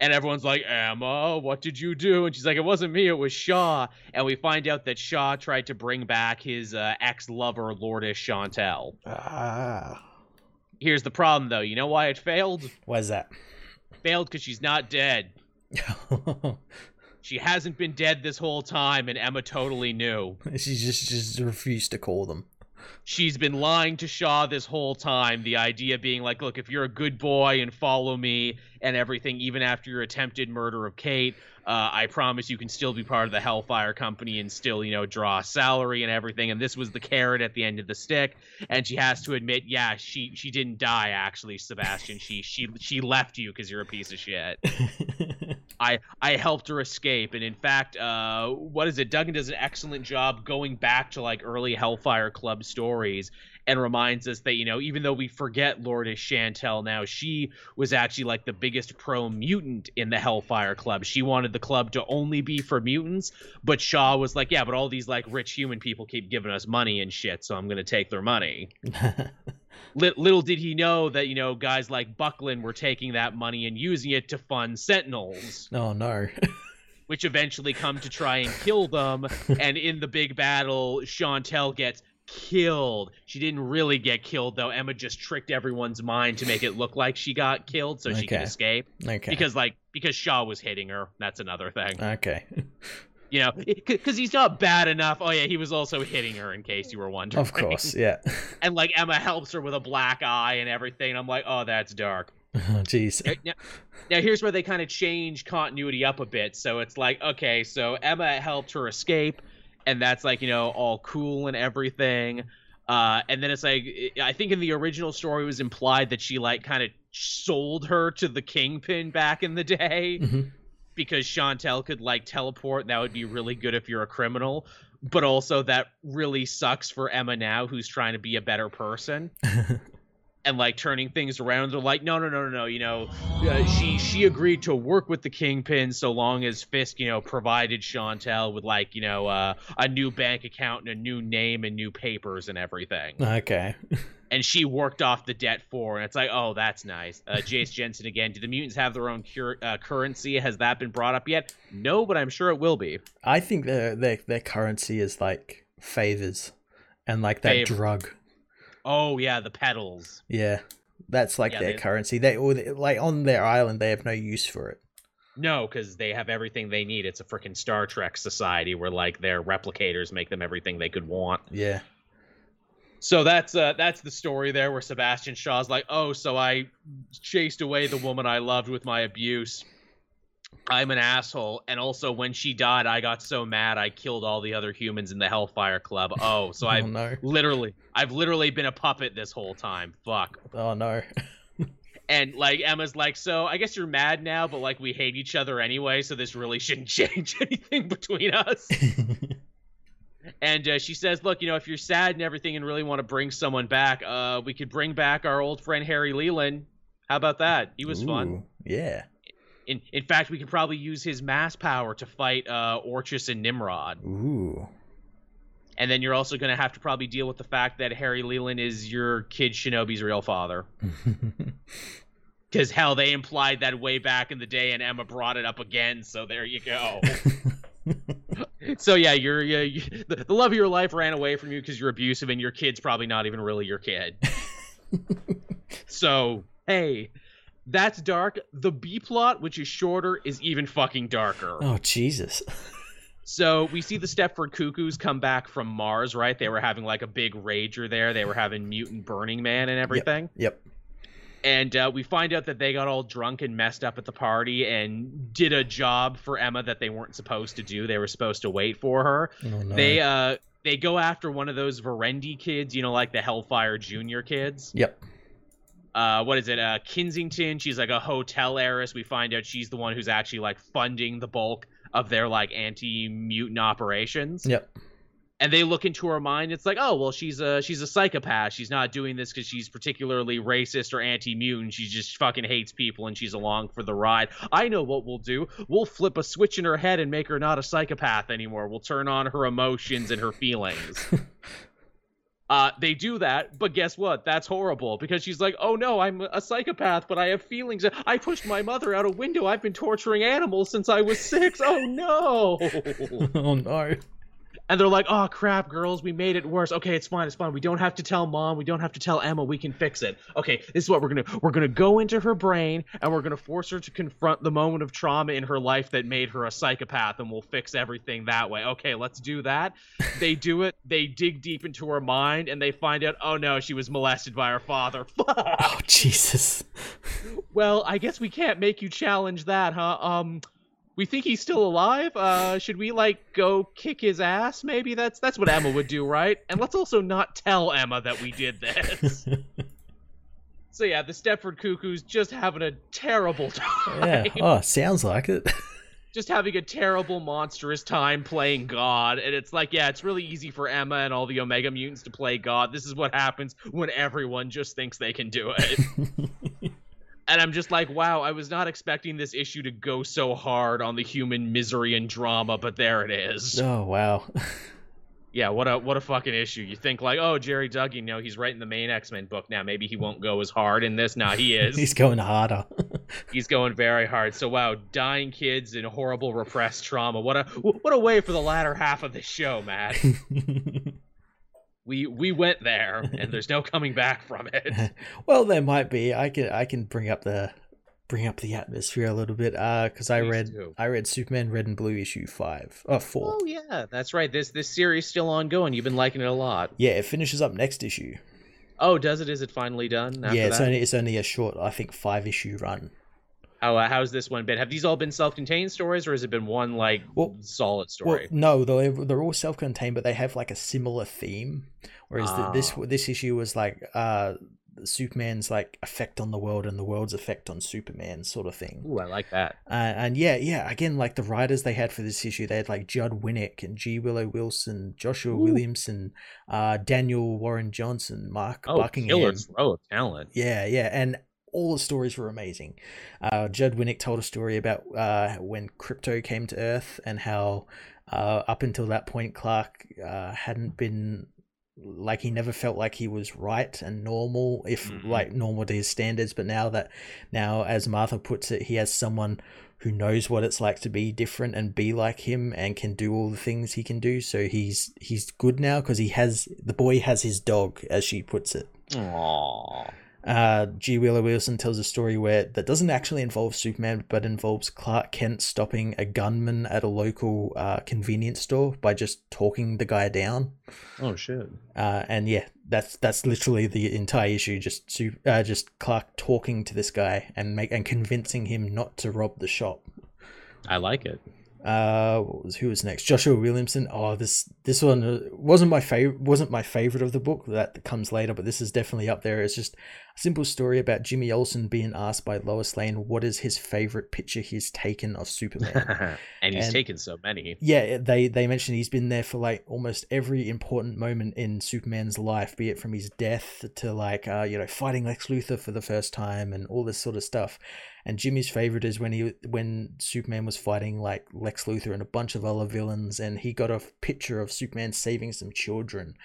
And everyone's like, Emma, what did you do? And she's like, it wasn't me, it was Shaw. And we find out that Shaw tried to bring back his uh, ex lover, Lourdes Chantel. ah. Here's the problem, though. You know why it failed? Why's that? Failed because she's not dead. [laughs] She hasn't been dead this whole time, and Emma totally knew. she just just refused to call them. She's been lying to Shaw this whole time. The idea being like, look, if you're a good boy and follow me and everything, even after your attempted murder of Kate, uh, I promise you can still be part of the Hellfire Company and still, you know, draw a salary and everything. And this was the carrot at the end of the stick. And she has to admit, yeah, she she didn't die actually, Sebastian. She she she left you because you're a piece of shit. [laughs] I I helped her escape, and in fact, uh, what is it? Duggan does an excellent job going back to like early Hellfire Club stories and reminds us that you know even though we forget Lourdes Chantel now, she was actually like the biggest pro mutant in the Hellfire Club. She wanted the club to only be for mutants, but Shaw was like, yeah, but all these like rich human people keep giving us money and shit, so I'm gonna take their money. [laughs] Lit- little did he know that you know guys like Buckman were taking that money and using it to fund Sentinels oh no. [laughs] which eventually come to try and kill them. and in the big battle, Chantel gets killed. She didn't really get killed though. Emma just tricked everyone's mind to make it look like she got killed so she could escape. Okay. Because like because Shaw was hitting her. That's another thing. okay. [laughs] You know, because he's not bad enough. Oh yeah, he was also hitting her. In case you were wondering. Of course. [laughs] Yeah. And like Emma helps her with a black eye and everything. I'm like, oh, that's dark. [laughs] Jeez. Now- Now, now here's where they kind of change continuity up a bit. So it's like, okay, so Emma helped her escape, and that's like, you know, all cool and everything. Uh, and then it's like, I think in the original story it was implied that she like kind of sold her to the kingpin back in the day Mhm. Because Chantel could like teleport. That would be really good if you're a criminal. But also that really sucks for Emma now, who's trying to be a better person [laughs] and like turning things around. They're like, no, no, no, no, no. You know, uh, she she agreed to work with the kingpin so long as Fisk, you know, provided Chantel with like, you know, uh, a new bank account and a new name and new papers and everything. okay. [laughs] And she worked off the debt for, and it's like, oh, that's nice. Uh, Jace Jensen again. Do the mutants have their own cur- uh, currency? Has that been brought up yet? No, but I'm sure it will be. I think their their their currency is like favors and like that Favor. drug. Oh yeah, the petals. Yeah. That's like Yeah, their they- currency. They or they- like on their island they have no use for it. No, because they have everything they need. It's a freaking Star Trek society where like their replicators make them everything they could want. Yeah. So that's uh, that's the story there, where Sebastian Shaw's like, "Oh, so I chased away the woman I loved with my abuse. I'm an asshole, and also when she died, I got so mad I killed all the other humans in the Hellfire Club. Oh, so [laughs] oh I've no. literally, I've literally been a puppet this whole time. Fuck." Oh no. [laughs] And like Emma's like, "So I guess you're mad now, but like we hate each other anyway, so this really shouldn't [laughs] change anything between us." And uh, she says, "Look, you know, if you're sad and everything, and really want to bring someone back, uh, we could bring back our old friend Harry Leland. How about that? He was Ooh, fun. Yeah. In in fact, we could probably use his mass power to fight uh, Orchis and Nimrod. Ooh. And then you're also going to have to probably deal with the fact that Harry Leland is your kid Shinobi's real father. [laughs] Because hell, they implied that way back in the day, and Emma brought it up again. So there you go. [laughs] so yeah, you're, you you, the, the love of your life ran away from you because you're abusive, and your kid's probably not even really your kid. [laughs] so hey, that's dark. The B plot, which is shorter, is even fucking darker. oh Jesus. So we see the Stepford Cuckoos come back from Mars, right? They were having like a big rager there. They were having mutant Burning Man and everything. Yep. And uh, we find out that they got all drunk and messed up at the party and did a job for Emma that they weren't supposed to do. They were supposed to wait for her. Oh, no. They uh they go after one of those Verendi kids, you know, like the Hellfire Junior kids. Yep. Uh, what is it? Uh, Kensington. She's like a hotel heiress. We find out she's the one who's actually like funding the bulk of their like anti-mutant operations. Yep. And they look into her mind. It's like, oh well, she's a she's a psychopath. She's not doing this because she's particularly racist or anti-mutant. She just fucking hates people and she's along for the ride. I know what we'll do. We'll flip a switch in her head and make her not a psychopath anymore. We'll turn on her emotions and her feelings. [laughs] Uh, they do that, but guess what? That's horrible because she's like, "Oh no, I'm a psychopath, but I have feelings. I pushed my mother out a window. I've been torturing animals since I was six. Oh no!" [laughs] oh no. And they're like, "Oh crap, girls, we made it worse. Okay, it's fine, it's fine. We don't have to tell mom. We don't have to tell Emma. We can fix it. Okay, this is what we're gonna we're gonna go into her brain and we're gonna force her to confront the moment of trauma in her life that made her a psychopath, and we'll fix everything that way. Okay, let's do that. They do it. They dig deep into her mind and they find out, oh no, she was molested by her father. [laughs] Oh Jesus. well, I guess we can't make you challenge that, huh? Um." We think he's still alive. Uh, should we like go kick his ass? Maybe that's that's what Emma would do, right? And let's also not tell Emma that we did this. [laughs] so yeah, the Stepford Cuckoo's just having a terrible time. yeah. Oh, sounds like it. [laughs] just having a terrible, monstrous time playing God. And it's like, yeah, it's really easy for Emma and all the Omega mutants to play God. This is what happens when everyone just thinks they can do it. [laughs] and I'm just like, wow, I was not expecting this issue to go so hard on the human misery and drama, but there it is. Oh wow. [laughs] yeah, what a what a fucking issue. You think like, oh, Gerry Duggan, you know, he's writing the main X Men book now. Maybe he won't go as hard in this. Nah, he [laughs] is. he's going harder. [laughs] he's going very hard. So wow, dying kids and horrible repressed trauma. What a what a way for the latter half of the show, Matt. We we went there and there's no coming back from it. [laughs] Well there might be. I can i can bring up the bring up the atmosphere a little bit uh because i read do. i read superman red and blue issue five oh four. Oh yeah that's right. This this series still ongoing. You've been liking it a lot. Yeah it finishes up next issue. Oh does it? Is it finally done yeah it's that? only it's only a short i think five issue run how uh, how's this one been? Have these all been self-contained stories, or has it been one like well, solid story? Well, no, they're they're all self-contained, but they have like a similar theme. Whereas the, this ah. this issue was like uh, Superman's like effect on the world and the world's effect on Superman, sort of thing. Ooh, I like that. Uh, and yeah, yeah, again, like the writers they had for this issue, they had like Judd Winick and G. Willow Wilson, Joshua Ooh. Williamson, uh, Daniel Warren Johnson, Mark oh, Buckingham. Killers row of talent. Yeah, yeah, and all the stories were amazing. Uh, Judd Winick told a story about uh, when Krypto came to Earth and how uh, up until that point Clark uh, hadn't been like he never felt like he was right and normal if mm-hmm. like normal to his standards but now that now as martha puts it he has someone who knows what it's like to be different and be like him and can do all the things he can do so he's he's good now because he has the boy has his dog as she puts it Aww. Uh, G. Willow Wilson tells a story where that doesn't actually involve Superman, but involves Clark Kent stopping a gunman at a local uh, convenience store by just talking the guy down. Oh shit! Uh, and yeah, that's that's literally the entire issue. Just uh, just Clark talking to this guy and make and convincing him not to rob the shop. I like it. Uh, was who was next? Joshua Williamson. Oh, this this one uh, wasn't my favorite. wasn't my favorite of the book. That comes later, but this is definitely up there. It's just a simple story about Jimmy Olsen being asked by Lois Lane what is his favorite picture he's taken of Superman, [laughs] and he's and, taken so many. Yeah, they they mentioned he's been there for like almost every important moment in Superman's life, be it from his death to like uh, you know fighting Lex Luthor for the first time and all this sort of stuff. And Jimmy's favorite is when he when Superman was fighting like Lex Luthor and a bunch of other villains, and he got a picture of Superman saving some children.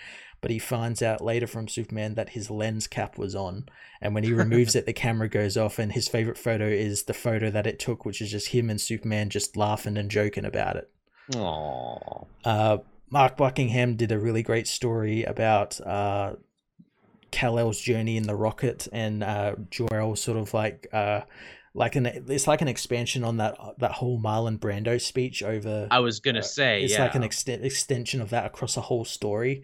But he finds out later from Superman that his lens cap was on, and when he removes it, the [laughs] camera goes off. And his favorite photo is the photo that it took, which is just him and Superman just laughing and joking about it. Aww. Uh, Mark Buckingham did a really great story about uh, Kal-El's journey in the rocket and uh, Jor-El sort of like uh, like an it's like an expansion on that that whole Marlon Brando speech over. I was gonna uh, say it's yeah. like an extent extension of that across a whole story,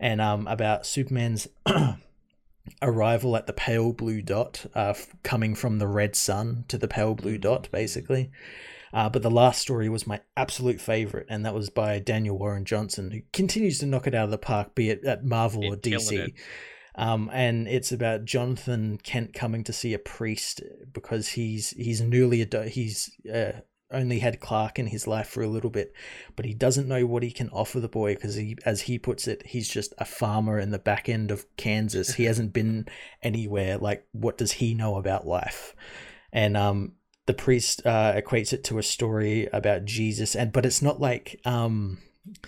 and um about Superman's [clears throat] arrival at the pale blue dot, uh, coming from the red sun to the pale blue mm. dot, basically. Uh, but the last story was my absolute favorite, and that was by Daniel Warren Johnson, who continues to knock it out of the park, be it at Marvel it or DC. Um, and it's about Jonathan Kent coming to see a priest because he's he's newly ad- he's uh, only had Clark in his life for a little bit, but he doesn't know what he can offer the boy because he, as he puts it, he's just a farmer in the back end of Kansas. he hasn't been anywhere. Like, what does he know about life? And um, the priest uh, equates it to a story about Jesus, and but it's not like um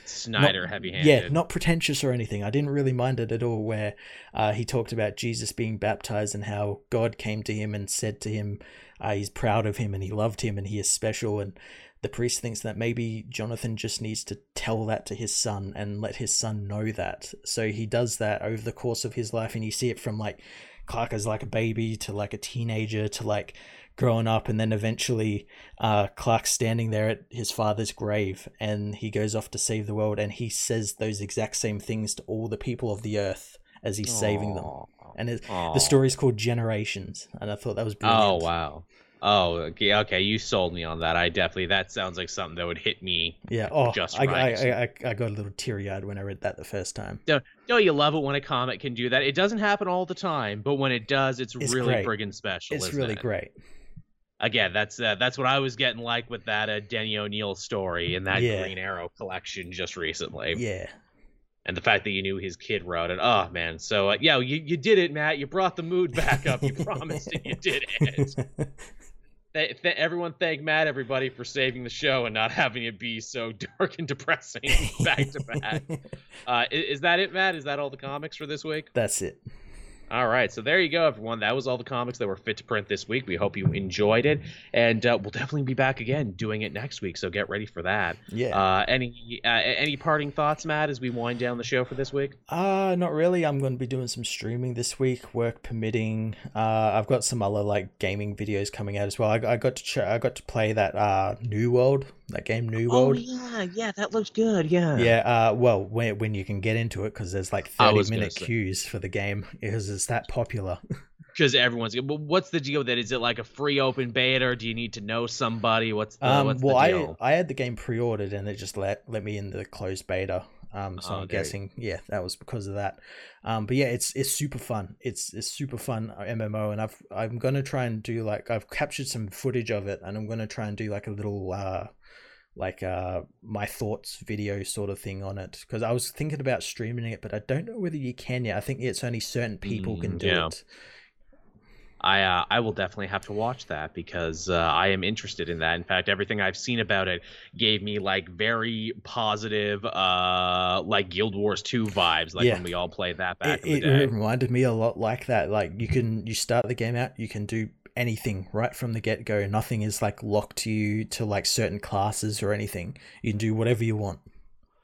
Snyder heavy handed. Yeah, not pretentious or anything. I didn't really mind it at all. Where uh, he talked about Jesus being baptized and how God came to him and said to him, uh, he's proud of him and he loved him and he is special. And the priest thinks that maybe Jonathan just needs to tell that to his son and let his son know that. So he does that over the course of his life, and you see it from like Clark as like a baby to like a teenager to like growing up, and then eventually uh, Clark's standing there at his father's grave, and he goes off to save the world, and he says those exact same things to all the people of the earth as he's Aww. saving them. And it, the story's called Generations, and I thought that was brilliant. Oh wow! Oh, okay, okay, you sold me on that. I definitely that sounds like something that would hit me. Yeah. Oh, just I, right. I, I, I got a little teary eyed when I read that the first time. Don't, don't you love it when a comic can do that? It doesn't happen all the time, but when it does, it's, it's really great. friggin' special. It's really it? great again, that's uh, that's what I was getting like with that uh, Denny O'Neil story in that yeah. Green Arrow collection just recently. Yeah. And the fact that you knew his kid wrote it, oh man! So uh, yeah, you, you did it, Matt. You brought the mood back up. You [laughs] promised and you did it. [laughs] th- th- everyone, thank Matt, everybody, for saving the show and not having it be so [laughs] dark and depressing back to back. Uh, is, is that it, Matt? Is that all the comics for this week? That's it. All right, so there you go, everyone. That was all the comics that were fit to print this week. We hope you enjoyed it, and uh, we'll definitely be back again doing it next week. So get ready for that. Yeah. Uh, any uh, any parting thoughts, Matt, as we wind down the show for this week? Uh not really. I'm going to be doing some streaming this week, work permitting. Uh, I've got some other like gaming videos coming out as well. I, I got to ch- I got to play that uh New World that game New oh, World. Oh yeah, yeah, that looks good. Yeah. Yeah. Uh, well, when when you can get into it because there's like thirty minute queues for the game because it's that popular. [laughs] Because everyone's. But what's the deal? That is it like a free open beta? Or do you need to know somebody? What's the, um, what's well, the deal? I I had the game pre ordered and it just let let me in the closed beta. Um, so oh, I'm guessing, yeah, that was because of that. Um, but yeah, it's it's super fun. It's it's super fun uh, MMO, and I've I'm gonna try and do like I've captured some footage of it, and I'm gonna try and do like a little uh like uh my thoughts video sort of thing on it because I was thinking about streaming it, but I don't know whether you can yet. I think it's only certain people mm, can do yeah. it. I uh, I will definitely have to watch that because uh, I am interested in that. In fact, everything I've seen about it gave me like very positive, uh, like Guild Wars Two vibes, like yeah. when we all played that back it, in the day. It reminded me a lot like that. Like you can you start the game out, you can do anything right from the get go. Nothing is like locked to you to like certain classes or anything. You can do whatever you want.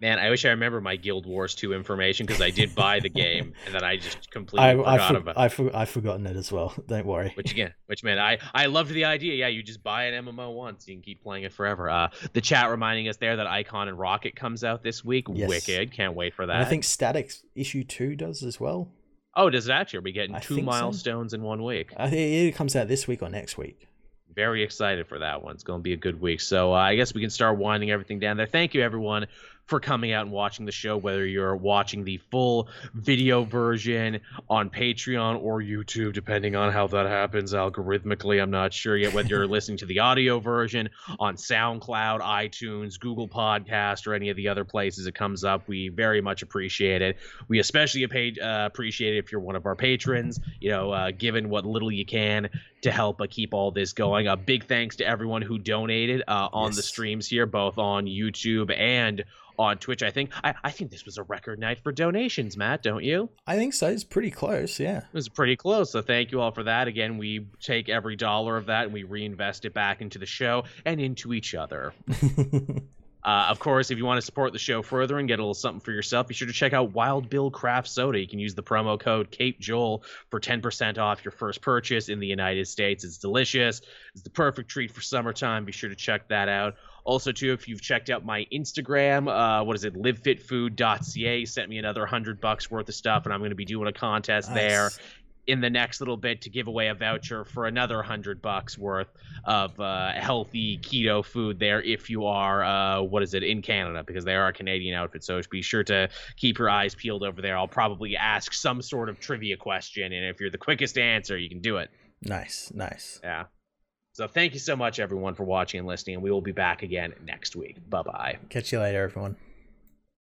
Man, I wish I remember my Guild Wars 2 information because I did buy the [laughs] game and then I just completely I, forgot I for, about it. I've, I've forgotten it as well. [laughs] Don't worry. Which again, which man, I, I loved the idea. Yeah, you just buy an MMO once, you can keep playing it forever. Uh, the chat reminding us there that Icon and Rocket comes out this week. Yes. Wicked. Can't wait for that. And I think Static issue 2 does as well. Oh, does it actually? Are we getting I two milestones so. in one week? I think it comes out this week or next week. very excited for that one. It's going to be a good week. So uh, I guess we can start winding everything down there. Thank you, everyone, for coming out and watching the show, whether you're watching the full video version on Patreon or YouTube, depending on how that happens algorithmically. I'm not sure yet whether you're [laughs] listening to the audio version on SoundCloud, iTunes, Google Podcast, or any of the other places it comes up. We very much appreciate it. We especially uh, appreciate it if you're one of our patrons, you know, uh, given what little you can to help uh, keep all this going. A big thanks to everyone who donated uh, on yes. the streams here, both on YouTube and on Twitch. I think I, I think this was a record night for donations, Matt. Don't you? I think so. It's pretty close. Yeah, it was pretty close. So thank you all for that. Again, we take every dollar of that and we reinvest it back into the show and into each other. [laughs] Uh, of course, if you want to support the show further and get a little something for yourself, be sure to check out Wild Bill Craft Soda. You can use the promo code Cape Joel for 10% off your first purchase in the United States. It's delicious. It's the perfect treat for summertime. Be sure to check that out. Also, too, if you've checked out my Instagram, uh, what is it, livefitfood.ca, sent me another hundred bucks worth of stuff, and I'm going to be doing a contest nice. there in the next little bit to give away a voucher for another hundred bucks worth of uh, healthy keto food there if you are uh, what is it in Canada because they are a Canadian outfit. So be sure to keep your eyes peeled over there. I'll probably ask some sort of trivia question, and if you're the quickest answer, you can do it. Nice, nice. Yeah. So thank you so much, everyone, for watching and listening, and we will be back again next week. Bye bye. Catch you later, everyone.